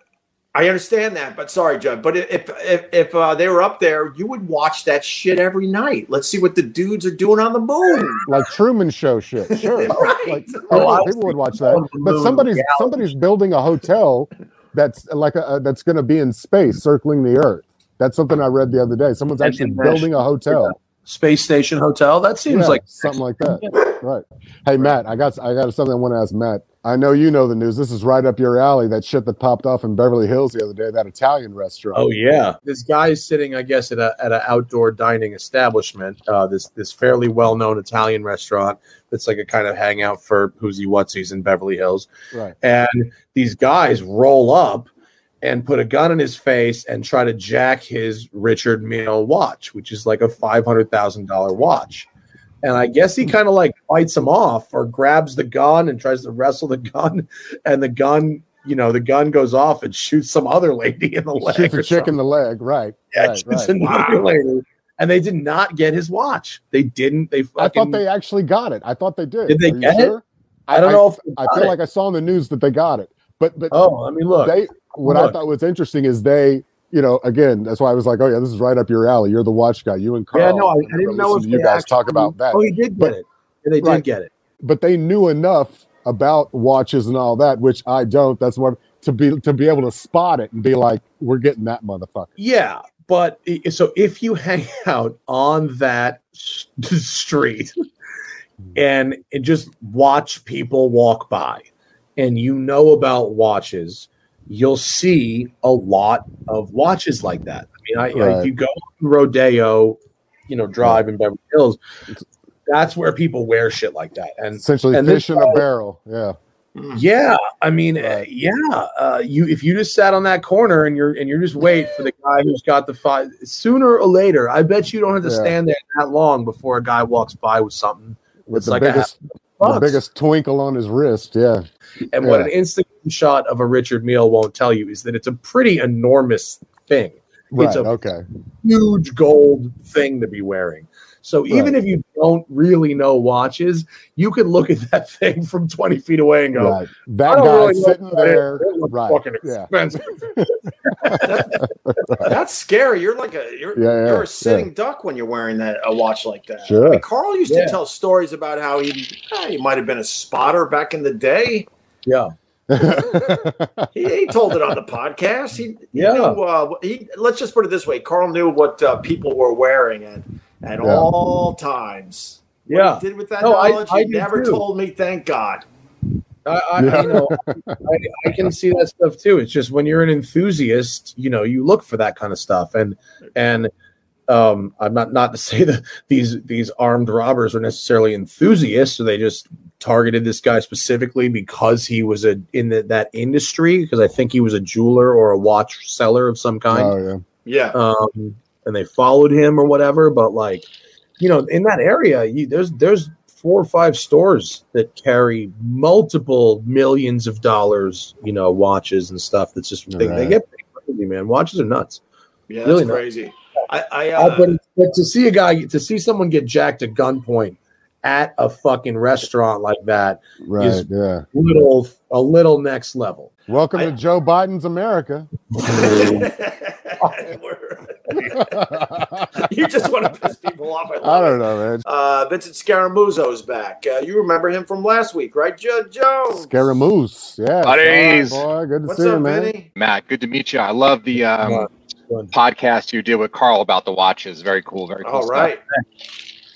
I understand that, but sorry, Judd. But if if if uh, they were up there, you would watch that shit every night. Let's see what the dudes are doing on the moon. like Truman Show shit, sure. Right. Like Oh, people, people would watch that. But somebody's reality. somebody's building a hotel that's like a, that's going to be in space, circling the Earth. That's something I read the other day. Someone's That's actually building a hotel. Space Station Hotel. That seems Yeah, like something like that. Right. Hey Matt, I got I got something I want to ask Matt. I know you know the news. This is right up your alley. That shit that popped off in Beverly Hills the other day, that Italian restaurant. Oh yeah, this guy is sitting, I guess, at a at an outdoor dining establishment. Uh, this this fairly well known Italian restaurant that's like a kind of hangout for whoosie whatsies in Beverly Hills. Right. And these guys roll up and put a gun in his face and try to jack his Richard Mille watch, which is like a five hundred thousand dollar watch. And I guess he hmm. kind of like fights him off or grabs the gun and tries to wrestle the gun, and the gun, you know, the gun goes off and shoots some other lady in the leg. Shoots a chick in the leg. Right. Yeah, right, shoots right. another lady. And they did not get his watch. They didn't. They fucking, I thought they actually got it. I thought they did. Did they Are you get it? sure? I don't know if I feel it. like I saw in the news that they got it. But but Oh, let me look. they what I thought was interesting is they you know again that's why I was like oh yeah this is right up your alley. You're the watch guy. You and Carl yeah, no, I, I didn't know if you guys talk about that. Oh, he did get But- it. Yeah, they did Right. get it. but they knew enough about watches and all that which I don't. That's what to be to be able to spot it and be like we're getting that motherfucker. Yeah, but so if you hang out on that street hmm. and, and just watch people walk by and you know about watches, you'll see a lot of watches like that. I mean, I, I Right. you go to Rodeo, you know, drive in Beverly Hills, that's where people wear shit like that. And essentially and fish in a barrel yeah yeah, I mean, uh, Right. yeah, uh, you if you just sat on that corner and you're and you're just wait for the guy who's got the five sooner or later, I bet you don't have to Yeah. stand there that long before a guy walks by with something. with the like biggest the biggest twinkle on his wrist yeah And what an Instagram shot of a Richard Mille won't tell you is that it's a pretty enormous thing, right It's a- okay huge gold thing to be wearing. So even Right. if you don't really know watches, you could look at that thing from 20 feet away and go, right that don't guy really sitting what there right fucking yeah expensive. That's scary. You're like a you're Yeah, yeah, you're a sitting duck when you're wearing that a watch like that. Sure. I mean, Carl used Yeah. to tell stories about how he eh, he might have been a spotter back in the day. Yeah. He, he told it on the podcast. He, he Yeah. knew. Uh, he let's just put it this way: Carl knew what uh, people were wearing at at Yeah. all times. What Yeah. he did with that No, I- knowledge, I he never too. told me. Thank God. I, I Yeah. you know, I, I can see that stuff too. It's just when you're an enthusiast, you know, you look for that kind of stuff, and and um, I'm not not to say that these these armed robbers are necessarily enthusiasts, or they just targeted this guy specifically because he was a in the, that industry. Because I think he was a jeweler or a watch seller of some kind oh yeah Yeah. um, and they followed him or whatever. But like, you know, in that area, you, there's there's four or five stores that carry multiple millions of dollars, you know, watches and stuff. That's just they, they get crazy, man. Watches are nuts. Yeah, that's really not. crazy. I, I Uh, uh, but, but to see a guy, to see someone get jacked at gunpoint at a fucking restaurant like that, right is- yeah little a little next level. welcome I- to Joe Biden's America you just want to piss people off. I, I don't know man Uh, Vincent Scaramuzzo's back. Uh, you remember him from last week, right, Judd Jones? Scaramouche yeah Buddies. All right, boy good to What's see you man Vinny? Matt, good to meet you. I love the um, Fun. Podcast you did with Carl about the watches. Very cool. Very cool. All stuff. right.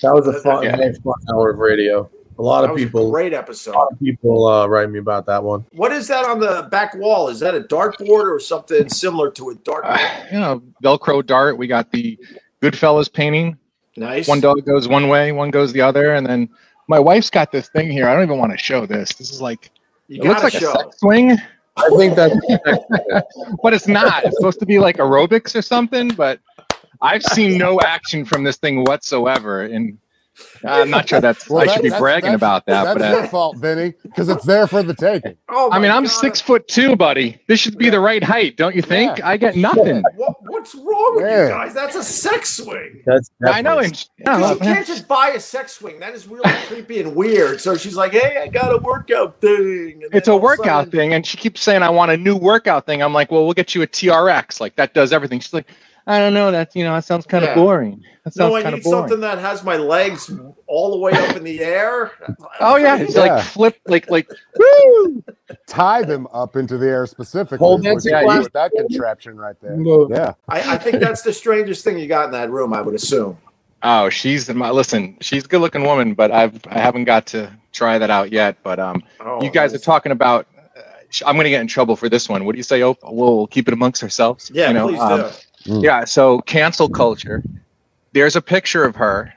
That was a fun, Yeah. very fun hour of radio. A lot That of was people, a great a episode. lot of people uh, write me about that one. What is that on the back wall? Is that a dartboard or something similar to a dartboard? Uh, you know, Velcro dart. We got the Goodfellas painting. nice. One dog goes one way, one goes the other, and then my wife's got this thing here. I don't even want to show this. This is like You it looks like to a sex swing, I think that's but it's not. It's supposed to be like aerobics or something. But I've seen no action from this thing whatsoever, and I'm not sure that's. Well, I that- should be that's- bragging that's- about that, That's but. your Uh, fault, Vinny, because it's there for the taking. Oh, I mean, my I'm six foot two, buddy. This should be the right height, don't you think? Yeah. I get nothing. What, what What's wrong with Yeah. you guys? That's a sex swing. That's I know. definitely- And yeah, You well, can't just buy a sex swing. That is really creepy and weird. So she's like, "Hey, I got a workout thing." And it's a all of workout sudden- thing, and she keeps saying, "I want a new workout thing." I'm like, "Well, we'll get you a TRX. Like that does everything." She's like, "I don't know. That's you know, that sounds kind of boring. That sounds No, I kind need of boring." something that has my legs all the way up in the air. Oh yeah, it's Yeah. like flip, like like woo. Tie them up into the air specifically. Pole which dancing is class? with that contraption right there. No. Yeah. I, I think that's the strangest thing you got in that room. I would assume. Oh, she's my listen. She's a good-looking woman, but I've I haven't got to try that out yet. But um, Oh, you guys are talking about. Uh, I'm gonna get in trouble for this one. What do you say? Oh, we'll keep it amongst ourselves. Yeah, you know, please um, do. Yeah, so cancel culture. There's a picture of her,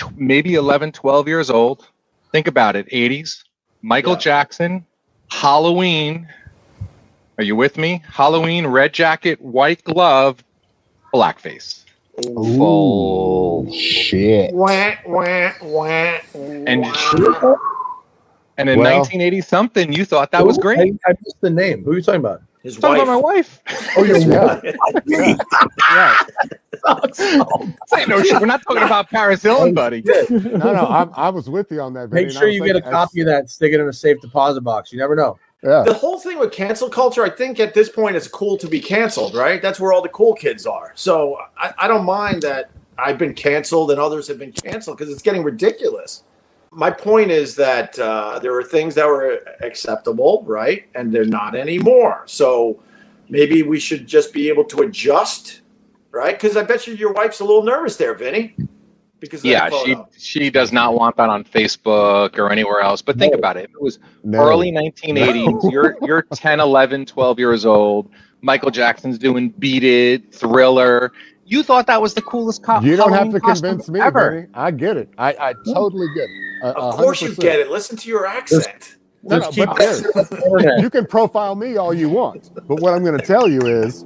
t- maybe 11, 12 years old. Think about it 80s, Michael Yeah. Jackson, Halloween. Are you with me? Halloween, red jacket, white glove, blackface. Full. shit. Wah, wah, wah, And, wah. and in Well- 1980 something, you thought that was great. I, I missed the name. Who are you talking about? His Talking about my wife. wife. Oh, your Yeah. wife. Right. Say no shit. We're not talking about Paris Hilton, buddy. No, no, I'm, I was with you on that. Vinny, Make sure you get a thinking, copy of that. Stick it in a safe deposit box. You never know. Yeah. The whole thing with cancel culture, I think at this point it's cool to be canceled, right? That's where all the cool kids are. So I, I don't mind that I've been canceled and others have been canceled because it's getting ridiculous. My point is that uh, there are things that were acceptable, right? And they're not anymore. So maybe we should just be able to adjust, right? Because I bet you your wife's a little nervous there, Vinny. Because of Yeah, she photo. she does not want that on Facebook or anywhere else. But think No. about it. If it was No. early 1980s. You're you're 10, 11, 12 years old. Michael Jackson's doing Beat It, Thriller. You thought that was the coolest cop. You don't have to convince me, ever. Vinny. I get it. I, I totally get it. A- a Of course you get it. Listen to your accent. No, Just no, but that yes. shit on the internet. you can profile me all you want, but what I'm going to tell you is,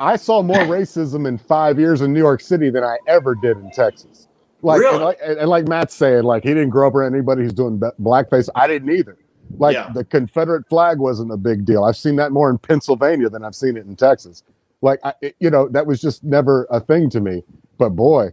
I saw more racism in five years in New York City than I ever did in Texas. Like, Really? and like, and and like Matt's saying, like he didn't grow up around anybody who's doing blackface. I didn't either. Like Yeah. the Confederate flag wasn't a big deal. I've seen that more in Pennsylvania than I've seen it in Texas. Like, I, it- you know, that was just never a thing to me. But boy,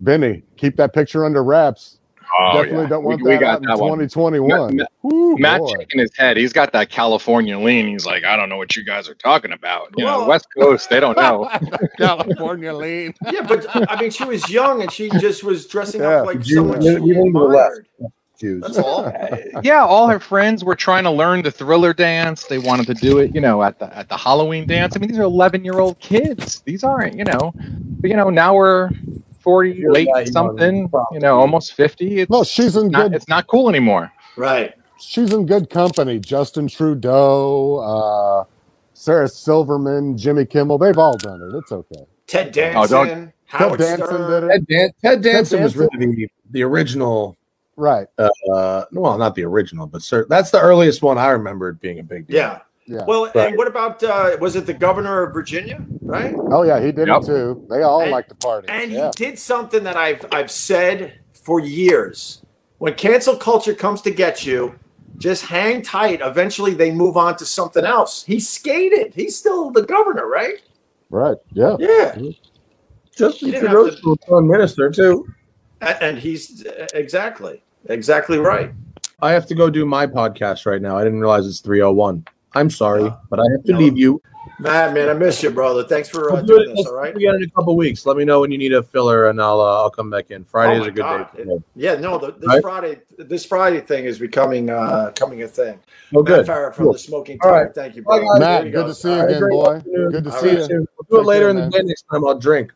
Benny, keep that picture under wraps. Oh, Definitely yeah. don't want we, we that got out in that 2021. Matt- Woo, Matt shaking his head. He's got that California lean. He's like, I don't know what you guys are talking about. You know, West Coast, they don't know. California lean. Yeah, but I mean, she was young and she just was dressing Yeah. up like You- someone you- she you lean left. admired. Jews. That's all. yeah, all her friends were trying to learn the thriller dance. They wanted to do it, you know, at the at the Halloween dance. I mean, these are 11 year old kids. These aren't, you know, but you know, now we're 40, You're late that something, probably. you know, almost 50. It's No, she's in not, good. it's not cool anymore. Right. She's in good company. Justin Trudeau, uh, Sarah Silverman, Jimmy Kimmel. They've all done it. It's okay. Ted Oh, don't- Danson, Howard Danson Stern. did it. Ted, Dan- Ted Danson was Danson? really the, the original. Right. Uh, well, not the original, but cert- that's the earliest one I remember it being a big deal. Yeah. Yeah. Well, Right. and what about uh, was it the governor of Virginia? Right. oh yeah, he did Yep. it too. They all like to party. And yeah. he did something that I've I've said for years. When cancel culture comes to get you, just hang tight. Eventually, they move on to something else. He skated. He's still the governor, right? Right. Yeah. Yeah. Justin You didn't Trudeau's have prime minister too. And, and he's exactly exactly right. I have to go do my podcast right now. I didn't realize it's 301. I'm sorry, No. but I have to No. leave you. Matt, man, I miss you, brother. Thanks for uh, We'll do doing it this. All right. again in a couple weeks. Let me know when you need a filler, and I'll uh, I'll come back in. Friday Oh is a good God. day. for me. Yeah, no, the, this Right? Friday, this Friday thing is becoming uh coming a thing. Oh, Matt good. Farah from Cool. the Smoking All Tire. right. Thank you, Bye, bro. Matt, There good go. to see you right. again, boy. Good to All see right. you. We'll do it later in the day next time. I'll drink.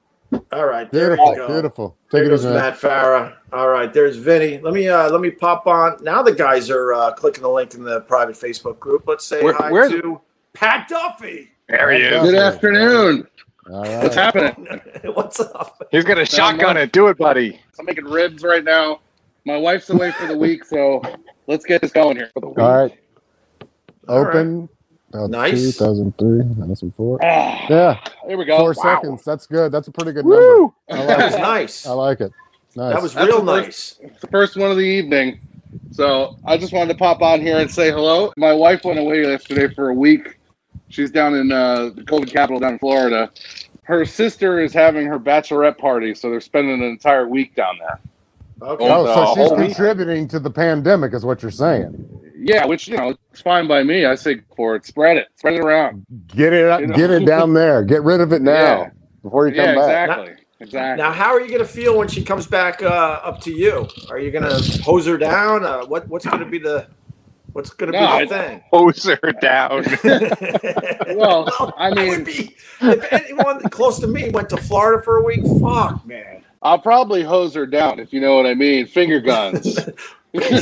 All right, there Beautiful. you go. Beautiful. There it goes Matt Farah. All right, there's Vinny. Let me uh let me pop on. Now the guys are uh, clicking the link in the private Facebook group. Let's say Where- hi where's- to Pat Duffy. There he is. Good afternoon. All What's happening? What's up? He's got a shotgun it. Do it, buddy. I'm making ribs right now. My wife's away for the week, so let's get this going here. For the week. All right. All right. Open. Uh, Nice. 2003, 2004. Ah, Yeah, there we go. four Wow. seconds. That's good. That's a pretty good number. Woo! I That like was it. nice. I like it. Nice. That was That's real the first- nice. It's the first one of the evening. So I just wanted to pop on here and say hello. My wife went away yesterday for a week. She's down in uh, the COVID capital down in Florida. her sister is having her bachelorette party, so they're spending an entire week down there. Okay. Oh, the so she's whole week. contributing to the pandemic, is what you're saying. Yeah, which you know, it's fine by me. I say for it, spread it, spread it around. Get it, up, You know? get it down there. Get rid of it now Yeah. before you come Yeah, back. exactly, exactly. Now, how are you going to feel when she comes back uh, up to you? Are you going to hose her down? Uh, what What's going to be the What's going to No, be I- the thing? Hose her down. Well, I I mean- would be, if anyone close to me went to Florida for a week, fuck, man. I'll probably hose her down if you know what I mean. Finger guns. but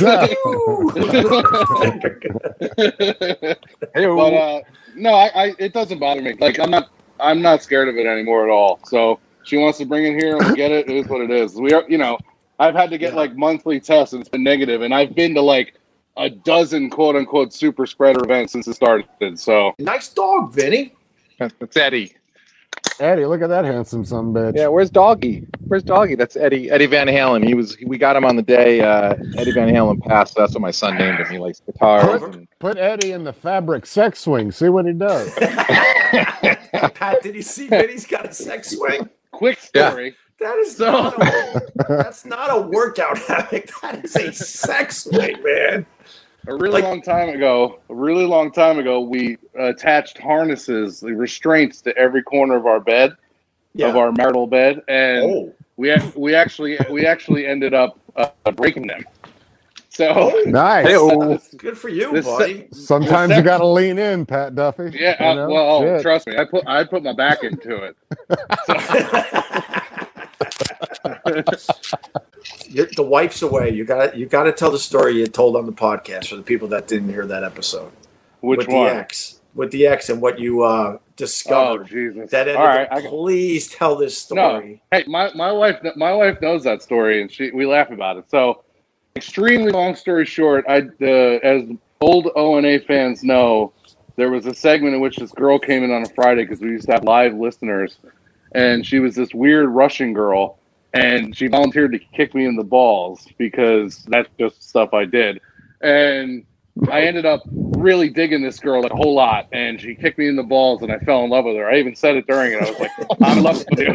uh, no, I, I it doesn't bother me. Like I'm not I'm not scared of it anymore at all. So she wants to bring it here and get it. It is what it is. We are, you know, I've had to get Yeah. like monthly tests and it's been negative, and I've been to like a dozen quote unquote super spreader events since it started. So nice dog, Vinny. That's Eddie. Eddie, look at that handsome son bitch. Yeah, where's Doggy? Where's Doggy? That's Eddie Eddie Van Halen. He was we got him on the day uh, Eddie Van Halen passed. That's what my son named him. He likes guitars. And, Put Eddie in the fabric sex swing. See what he does. Pat, did you see Vinny's got a sex swing? quick Yeah. story. That is So- not a, that's not a workout hammock. That is a sex swing, man. A really long time ago, a really long time ago, we attached harnesses, the restraints to every corner of our bed, of our marital bed, and oh, we we actually we actually ended up uh, breaking them. So oh, Nice. Hey-o. good for you, This- buddy. Sometimes you got to lean in, Pat Duffy. yeah, You uh, well, Shit. trust me, I put I put my back into it. You- the wife's away. You got you got to tell the story you told on the podcast for the people that didn't hear that episode. Which with one? the X, with the X, and what you uh, Oh discovered. Jesus! that ended All right, up, please tell this story. No. hey, my, my wife my wife knows that story, and she we laugh about it. So, extremely long story short, I uh, as old O and A fans know, there was a segment in which this girl came in on a Friday because we used to have live listeners, and she was this weird Russian girl, and she volunteered to kick me in the balls because that's just stuff I did, and I ended up really digging this girl a whole lot, and she kicked me in the balls, and I fell in love with her. I even said it during it. I was like, "I'm in love with you,"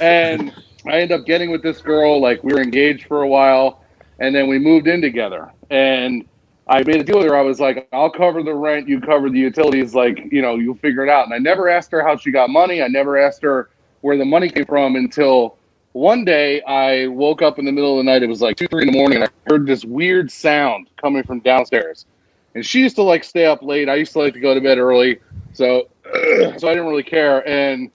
and I ended up getting with this girl. Like we were engaged for a while, and then we moved in together. And I made a deal with her. I was like, "I'll cover the rent, you cover the utilities. Like, you know, you'll figure it out." And I never asked her how she got money. I never asked her where the money came from until one day I woke up in the middle of the night. It was like two, three in the morning, I heard this weird sound coming from downstairs. And she used to like stay up late. I used to like to go to bed early, so so I didn't really care. And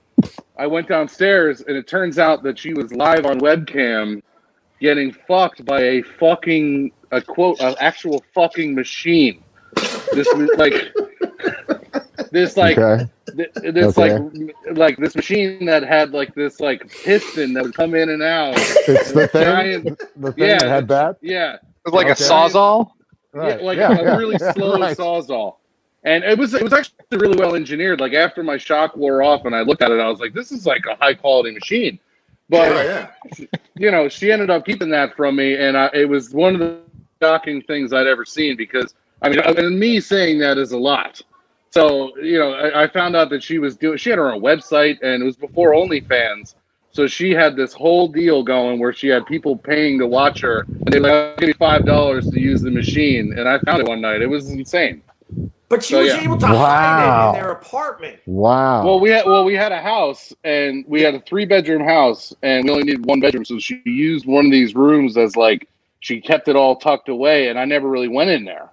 I went downstairs, and it turns out that she was live on webcam, getting fucked by a fucking a quote an actual fucking machine. This was like this like okay. th- this Okay. like like this machine that had like this like piston that would come in and out. It's the thing. Giant- the thing yeah, that had that. Yeah, it was like a sawzall. Right. yeah like yeah, a yeah, really slow right. sawzall. And it was it was actually really well engineered. Like after my shock wore off and I looked at it, I was like, this is like a high quality machine. But yeah, yeah. you know, she ended up keeping that from me, and I, it was one of the shocking things I'd ever seen because I mean, and me saying that is a lot. So you know, I, I found out that she was doing. She had her own website, and it was before OnlyFans. So she had this whole deal going where she had people paying to watch her, and they were like, "I'll "Give me five dollars to use the machine." And I found it one night. It was insane. But she So, was yeah. able to hide it in their apartment. Wow. Well, we had well, we had a house, and we had a three bedroom house, and we only needed one bedroom. So she used one of these rooms as like she kept it all tucked away, and I never really went in there.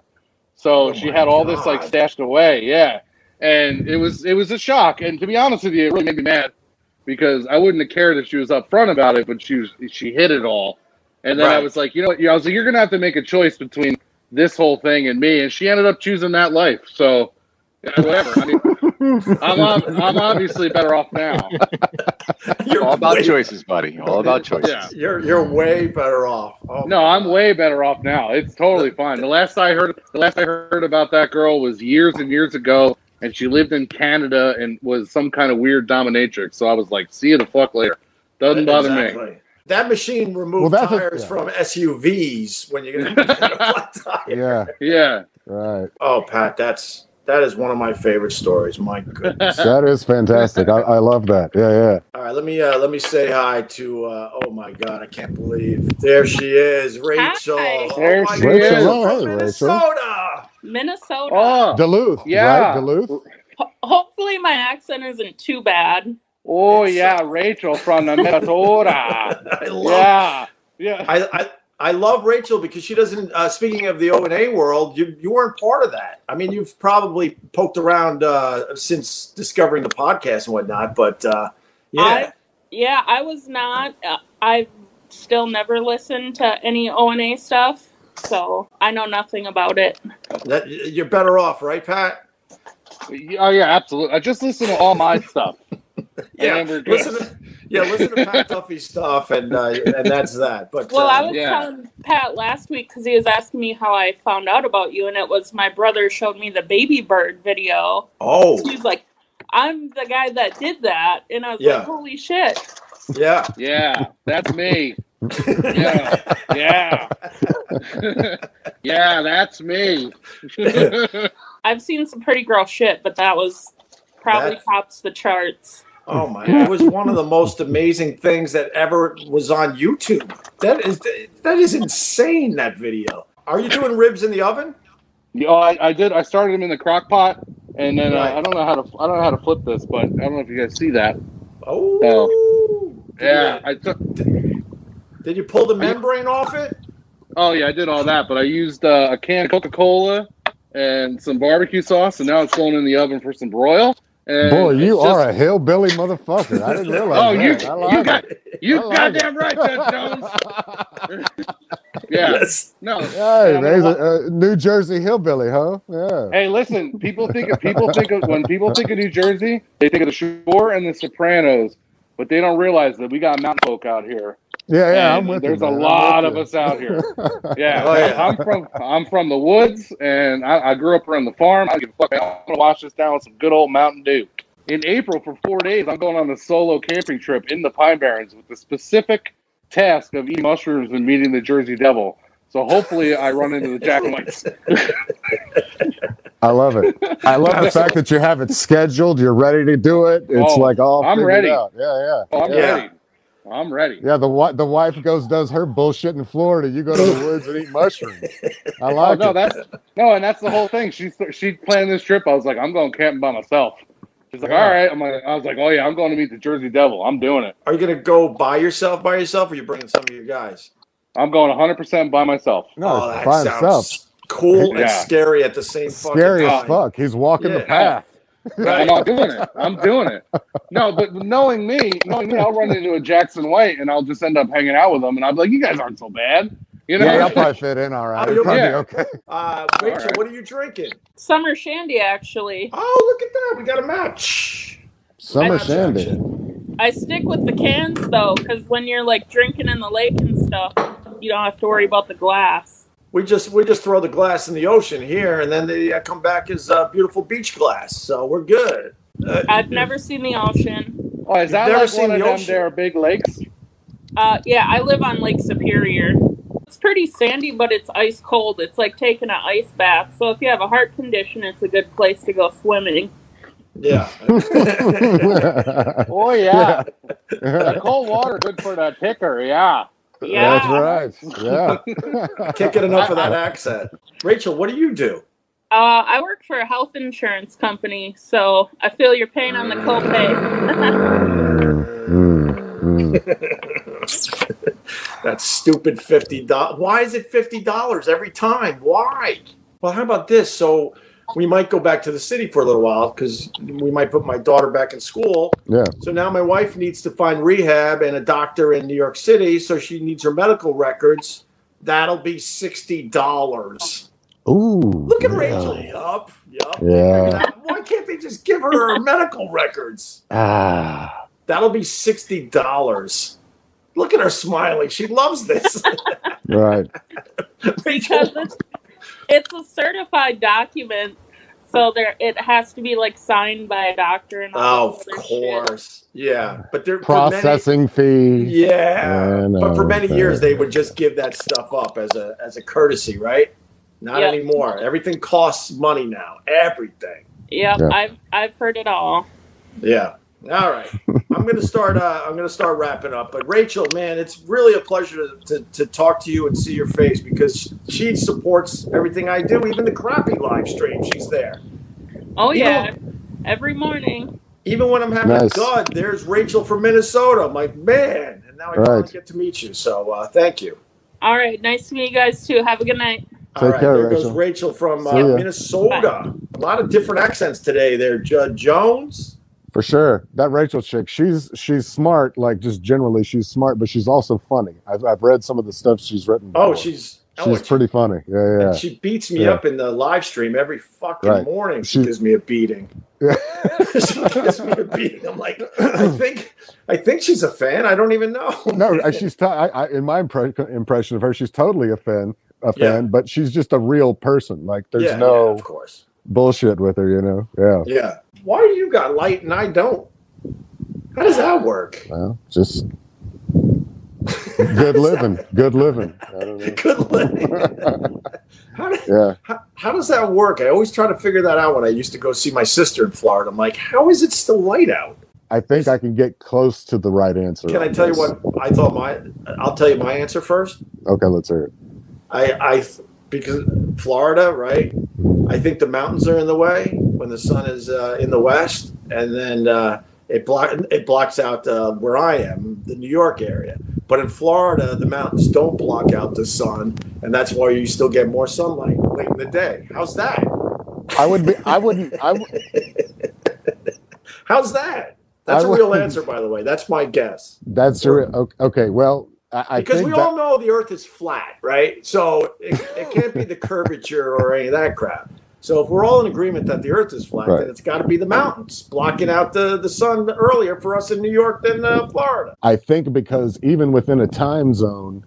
So Oh she had all this like stashed away, yeah. And it was it was a shock, and to be honest with you, it really made me mad because I wouldn't have cared if she was upfront about it, but she was she hid it all. And then I was like, you know what? I was like, you're gonna have to make a choice between this whole thing and me, and she ended up choosing that life. So yeah, whatever. I mean, I'm I'm obviously better off now. You're All about way, choices, buddy. All about choices. Yeah. You're you're way better off. Oh, No, I'm way better off now. It's totally fine. The last I heard, the last I heard about that girl was years and years ago, and she lived in Canada and was some kind of weird dominatrix. So I was like, "See you the fuck later." Doesn't bother me. That machine removed Well, that's a- tires yeah. from SUVs when you're gonna get a flat tire. yeah. Yeah, Right. Oh, Pat, that's That is one of my favorite stories. My goodness. That is fantastic. I, I love that. Yeah, yeah. All right, let me uh, let me say hi to. Uh, oh my God, I can't believe there she is, Rachel. Hi. Oh There my she goodness, is. Oh, hey, from Rachel. Minnesota. Minnesota. Oh, Duluth. Yeah. Right? Duluth. Ho- hopefully, my accent isn't too bad. oh yeah, Rachel from the Minnesota. I love. yeah, yeah. I, I I love Rachel because she doesn't. Uh, speaking of the O and A world, you you weren't part of that. I mean, you've probably poked around uh, since discovering the podcast and whatnot, but uh, yeah, I, yeah, I was not. Uh, I've still never listened to any O and A stuff, so I know nothing about it. that, you're better off, right, Pat? Oh yeah, absolutely. I just listen to all my stuff. Yeah, we're good. listen to yeah, listen to Pat Duffy's stuff, and uh, and that's that. But Well, uh, I was yeah. telling Pat last week because he was asking me how I found out about you, and it was my brother showed me the baby bird video. oh He was like, "I'm the guy that did that," and I was Yeah. like, "Holy shit!" yeah, Yeah, that's me. Yeah, yeah, yeah, that's me. I've seen some pretty girl shit, but that was probably That's- tops the charts. Oh my! It was one of the most amazing things that ever was on YouTube. That is that is insane. That video. Are you doing ribs in the oven? Yeah, I, I did. I started them in the crock pot, and then uh, I don't know how to. I don't know how to flip this, but I don't know if you guys see that. Oh, Yeah, I took. Did you pull the membrane off it? Oh yeah, I did all that, but I used uh, a can of Coca Cola and some barbecue sauce, and now it's going in the oven for some broil. And Boy, you just- are a hillbilly motherfucker. I didn't realize Oh, you, that. I you got it. you I like goddamn right, Judd Jones. Yeah, Yes. no. Hey, I'm man, he's a, a New Jersey hillbilly, huh? Yeah. Hey, listen. People think of people think of when people think of New Jersey, they think of the Shore and the Sopranos, but they don't realize that we got mountain folk out here. Yeah, yeah, I'm And with There's you. a man. Lot of you. us out here. Yeah, Oh, yeah. I'm from I'm from the woods, and I, I grew up around the farm. I give a fuck. I'm gonna wash this down with some good old Mountain Dew. In April, for four days, I'm going on a solo camping trip in the Pine Barrens with the specific task of eating mushrooms and meeting the Jersey Devil. So hopefully, I run into the Jack Whites. I love it. I love the fact that you have it scheduled. You're ready to do it. It's Oh, like all I'm ready. out. Yeah, yeah. Oh, I'm Yeah. ready. I'm ready. Yeah, the wi- the wife goes does her bullshit in Florida. You go to the woods and eat mushrooms. I Oh like no, it. that's no, and that's the whole thing. She she planned this trip. I was like, I'm going camping by myself. She's like, Yeah. all right. I'm like, I was like, oh yeah, I'm going to meet the Jersey Devil. I'm doing it. Are you gonna go by yourself, by yourself, or are you bringing some of your guys? I'm going 100 percent by myself. no, oh, it's that by sounds himself. cool and Yeah. scary at the same fucking Scary as time. fuck. He's walking the Yeah. Path. I'm not doing it. I'm doing it. No, but knowing me, knowing me, I'll run into a Jackson White and I'll just end up hanging out with them, and I'll be like, you guys aren't so bad, you know? Yeah, you'll probably fit in all right. Oh, you'll- probably yeah. be okay. Uh, Rachel, right. what are you drinking? Summer Shandy, actually. Oh, look at that. We got a match. Summer I- Shandy. I stick with the cans though, because when you're like drinking in the lake and stuff, you don't have to worry about the glass. We just we just throw the glass in the ocean here, and then they uh, come back as uh, beautiful beach glass. So we're good. Uh, I've never seen the ocean. Oh, is that You've never like seen one of the them ocean? there big lakes? Uh, yeah, I live on Lake Superior. It's pretty sandy, but it's ice cold. It's like taking an ice bath. So if you have a heart condition, it's a good place to go swimming. Yeah. Oh yeah, that cold water good for that ticker. Yeah. Yeah. That's right. Yeah. Can't get enough of that accent. Rachel, what do you do? Uh, I work for a health insurance company, so I feel your pain on the copay. That stupid fifty dollars. Why is it fifty dollars every time? Why? Well, how about this? So we might go back to the city for a little while because we might put my daughter back in school. Yeah. So now my wife needs to find rehab and a doctor in New York City, so she needs her medical records. That'll be sixty dollars. Ooh. Look at yeah. Rachel. Yup. Yup. Yeah. Why can't they just give her her medical records? Ah. That'll be sixty dollars. Look at her smiling. She loves this. Right. Rachel. Because it's, it's a certified document, so there it has to be like signed by a doctor and all Oh, of that other shit. course. Yeah. But they're for many- Processing fee. Yeah. I But for many okay. years they would just give that stuff up as a as a courtesy, right? Not Yep. anymore. Everything costs money now. Everything. Yep, Yeah. I've I've heard it all. Yeah. All right. I'm gonna start. Uh, I'm gonna start wrapping up. But Rachel, man, it's really a pleasure to, to, to talk to you and see your face because she supports everything I do, even the crappy live stream. She's there. Oh You yeah, every morning. Even when I'm having Nice. a dud, there's Rachel from Minnesota. I'm like, man, and now I Right. get to meet you. So uh, thank you. All right, nice to meet you guys too. Have a good night. All Take right, care, there goes Rachel. Rachel from uh, See ya. Minnesota. A lot of different accents today. There, Judd Jones. For sure. That Rachel chick, she's she's smart, like just generally she's smart, but she's also funny. I've I've read some of the stuff she's written. Oh, before. she's she's oh, pretty funny. Yeah, yeah. And she beats me Yeah. up in the live stream every fucking Right. morning. She, She- gives me a beating. yeah. she gives me a beating. I'm like, I think, I think she's a fan. I don't even know. no, she's t- I, I, in my impre- impression of her, she's totally a fan, a Yeah. fan, but she's just a real person. Like there's yeah, no yeah, of course. bullshit with her, you know. Yeah. Yeah. Why do you got light and I don't? How does that work? Well, just good living, good living. I don't know. Good living. how, do- Yeah. how, how does that work? I always try to figure that out when I used to go see my sister in Florida. I'm like, how is it still light out? I think I can get close to the right answer. Can I tell you what I thought my? I'll tell you my answer first. Okay, let's hear it. I, I, because Florida, right? I think the mountains are in the way when the sun is uh, in the west, and then uh, it block it blocks out uh, where I am, the New York area. But in Florida, the mountains don't block out the sun, and that's why you still get more sunlight late in the day. How's that? I would be. I wouldn't. I. w- How's that? That's I a real answer, by the way. That's my guess. That's okay, Okay. Well, I, I because we that, all know the Earth is flat, right? So it, it can't be the curvature or any of that crap. So if we're all in agreement that the Earth is flat, Right. then it's got to be the mountains blocking out the, the sun earlier for us in New York than uh, Florida. I think because even within a time zone,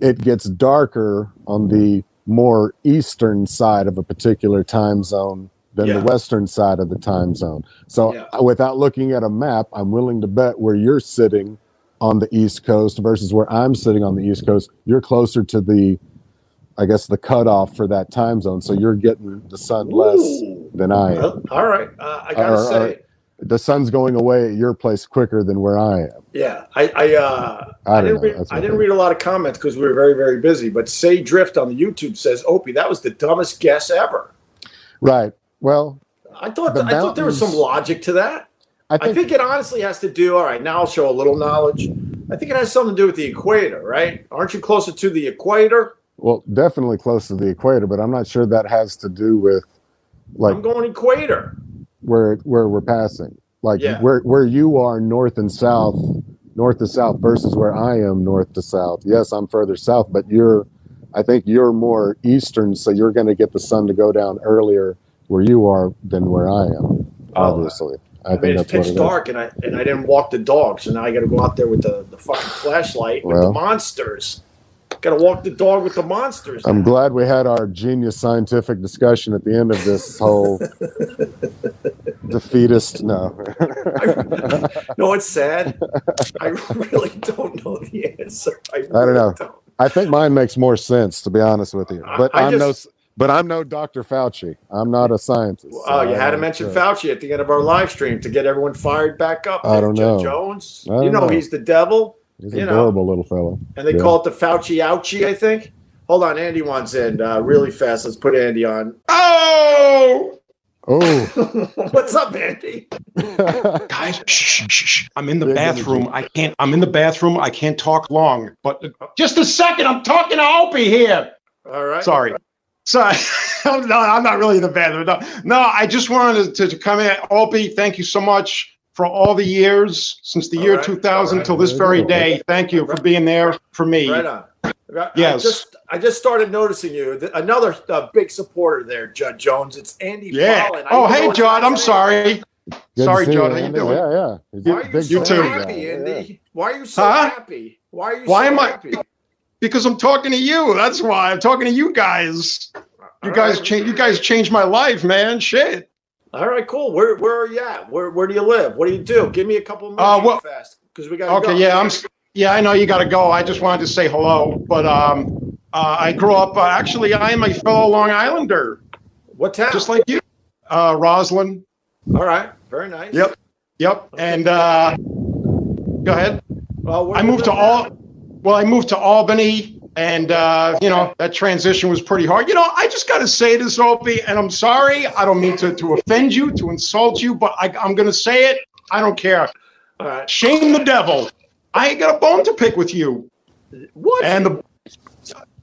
it gets darker on the more eastern side of a particular time zone than Yeah. the western side of the time zone. So Yeah. without looking at a map, I'm willing to bet where you're sitting on the east coast versus where I'm sitting on the east coast, you're closer to the I guess the cutoff for that time zone. So you're getting the sun less Ooh. than I am. Well, all right, uh, I gotta Or- or- say, The sun's going away at your place quicker than where I am. yeah, I I, uh, I I, didn't know. read, That's I didn't read a lot of comments because we were very very busy. But Say Drift on the YouTube says, "Opie, that was the dumbest guess ever." Right. Well, I thought The I thought there was some logic to that. I I think, think it honestly has to do. All right, now I'll show a little knowledge. I think it has something to do with the equator, right? Aren't you closer to the equator? well, definitely close to the equator, but I'm not sure that has to do with like I'm going equator. where where we're passing. Like Yeah. where where you are north and south, north to south versus where I am north to south. Yes, I'm further south, but you're I think you're more eastern, so you're going to get the sun to go down earlier where you are than where I am. Oh, Obviously, I, I, mean, it's pitch dark, and I and I didn't walk the dog, so now I got to go out there with the, the fucking flashlight with the Well. monsters. Got to walk the dog with the monsters. I'm glad we had our genius scientific discussion at the end of this whole defeatist. No, no, it's sad. I really don't know the answer. I, don't know. Don't. I think mine makes more sense to be honest with you. I- But I I am just- no, but I'm no Dr. Fauci. I'm not a scientist. so Oh, you had to mention uh, Fauci at the end of our live stream to get everyone fired back up. I don't Judd know. Jones. Don't You know, know. he's the devil. He's you an know. adorable little fellow. and they Yeah. call it the Fauci ouchie, I think. Hold on, Andy wants in uh, really fast. Let's put Andy on. Oh, Oh, what's up, Andy? guys shh, shh, shh, shh. i'm in the Big bathroom energy. i can't i'm in the bathroom i can't talk long but Just a second, I'm talking to Opie here. All right. sorry sorry no i'm not really in the bathroom no, no i just wanted to, to come in opie thank you so much for all the years since the All year right, 2000 all right. till this very day thank you for being there for me Right on. I Yes. just I just started noticing you. Another uh, big supporter there, Judd Jones. It's Andy yeah Fallon. Oh hey his judd i'm sorry good Sorry, see Judd, how you doing? Yeah, yeah. Why are you big so too. happy, guy. Yeah. Andy? Why are you so Huh? happy? Why are you Why so am I- happy? Because i'm talking to you that's why i'm talking to you guys you All guys right. change you guys changed my life man shit All right, cool. Where where are you at? Where where do you live? What do you do? Give me a couple of minutes Uh, well- fast because we got. Okay, go. yeah, I'm. Yeah, I know you got to go. I just wanted to say hello, but um, Uh, I grew up. Uh, actually, I am a fellow Long Islander, What town? just like you, uh, Roslyn. All right. Very nice. Yep. Yep. And uh, go ahead. Well, I moved to all. Well, I moved to Albany, and uh, you know that transition was pretty hard. You know, I just got to say this, Opie, and I'm sorry. I don't mean to to offend you, to insult you, but I, I'm going to say it. I don't care. Right. Shame the devil. I ain't got a bone to pick with you. What? And the,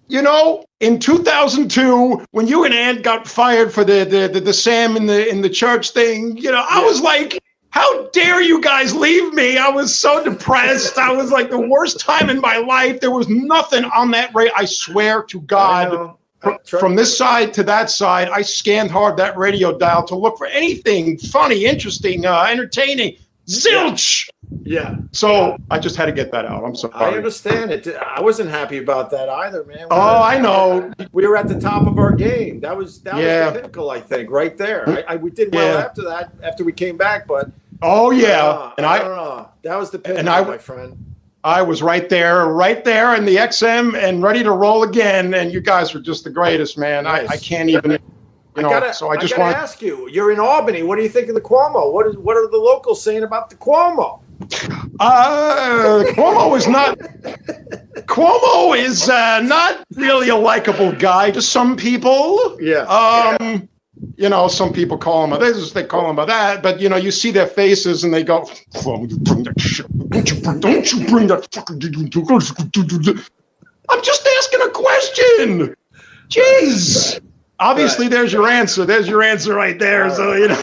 you know, in 2002, when you and Ann got fired for the the the, the Sam in the in the church thing, you know, I was like, how dare you guys leave me? I was so depressed. I was like the worst time in my life. There was nothing on that radio. I swear to God. From, from this side to that side, I scanned hard that radio dial to look for anything funny, interesting, uh, entertaining. Zilch. Yeah. So I just had to get that out. I'm sorry. I understand it. I wasn't happy about that either, man. We Oh, were- I know. We were at the top of our game. That was that Yeah. was the pinnacle, I think, right there. I, I we did well Yeah. after that, after we came back, but Oh yeah, uh, and I, I don't know. That was the pinnacle, and I- my friend. I was right there, right there in the XM and ready to roll again. And you guys were just the greatest, man. I, I can't even, you I know. gotta, so I just gotta ask you. You're in Albany. What do you think of the Cuomo? What is what are the locals saying about the Cuomo? Uh, Cuomo is not. Cuomo is uh, not really a likable guy to some people. Yeah. Um, you know, some people call him a this, they call him a that, but you know, you see their faces and they go, "Why would you bring that shit? Don't you bring, don't you bring that fucking." I'm just asking a question. Jeez. Obviously, there's your answer. There's your answer right there. So you know,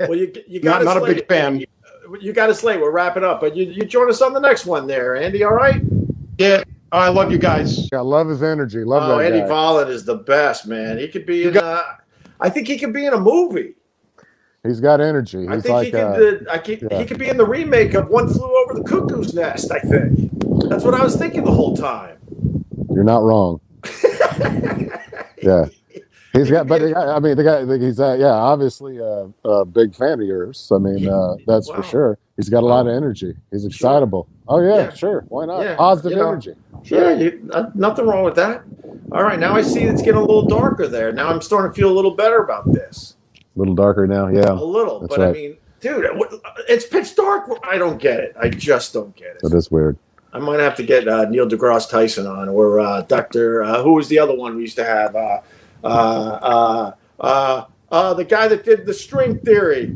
well, you you got not, not a big fan. You got us late. We're wrapping up, but you you join us on the next one there, Andy. All right. Yeah, I love you guys. I love his energy. Love Oh, that Andy guy. Volland is the best, man. He could be in. Uh, I think he could be in a movie. He's got energy. I think like he could. uh, uh, I could, yeah. He could be in the remake of One Flew Over the Cuckoo's Nest. I think that's what I was thinking the whole time. You're not wrong. yeah. He's got, but the I mean, the guy, he's uh, yeah, obviously a, a big fan of yours. I mean, uh, that's Wow. for sure. He's got a lot of energy. He's excitable. Oh, yeah, Yeah. sure. Why not? Yeah, Positive you know. energy. Yeah, you, uh, nothing wrong with that. All right, now I see it's getting a little darker there. Now I'm starting to feel a little better about this. A little darker now. Yeah. A little, That's but I mean, dude, it's pitch dark. I don't get it. I just don't get it. That is weird. I might have to get uh, Neil deGrasse Tyson on, or uh, Doctor. Uh, who was the other one we used to have? Uh, uh, uh, uh, the guy that did the string theory,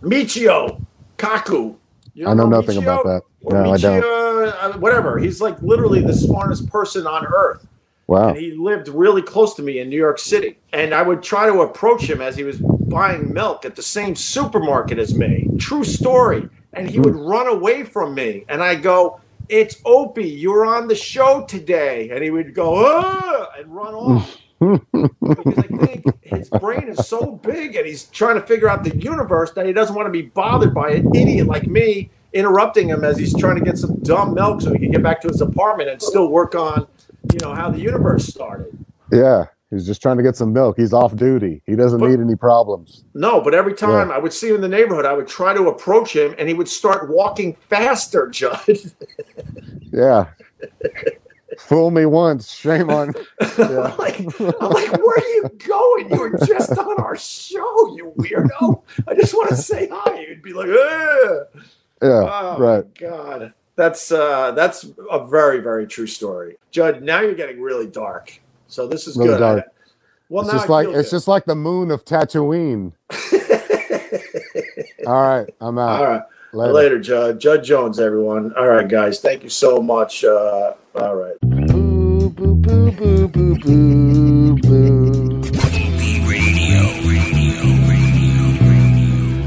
Michio Kaku. You I know nothing Michio? about that. Or No, I don't. Uh, whatever. He's like literally the smartest person on earth. Wow. And he lived really close to me in New York City. And I would try to approach him as he was buying milk at the same supermarket as me. True story. And he would run away from me. And I go, It's Opie. You're on the show today. And he would go, ah, and run off. Because I think his brain is so big and he's trying to figure out the universe that he doesn't want to be bothered by an idiot like me interrupting him as he's trying to get some dumb milk so he can get back to his apartment and still work on, you know, how the universe started. Yeah. He's just trying to get some milk. He's off duty. He doesn't But- need any problems. No, but every time I would see him in the neighborhood, I would try to approach him and he would start walking faster, Judd. Yeah. Fool me once, shame on. I'm like, I'm like, where are you going? You were just on our show, you weirdo. I just want to say hi. You'd be like, Ugh. Yeah, Oh right. god, that's uh, that's a very very true story, Judd. Now you're getting really dark. So this is Really good. dark. Well, it's now just I like it's good. just like the moon of Tatooine. All right, I'm out. all right. Later, Later Judge Judd Jones, everyone. All right, guys. Thank you so much. Uh, all right. Boo, boo, boo, boo, boo, boo, boo.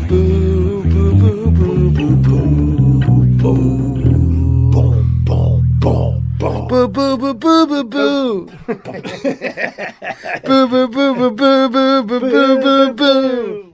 Boo, boo, boo, Boo boo boo boo boo boo. boo boo boo boo boo boo boo boo boo boo.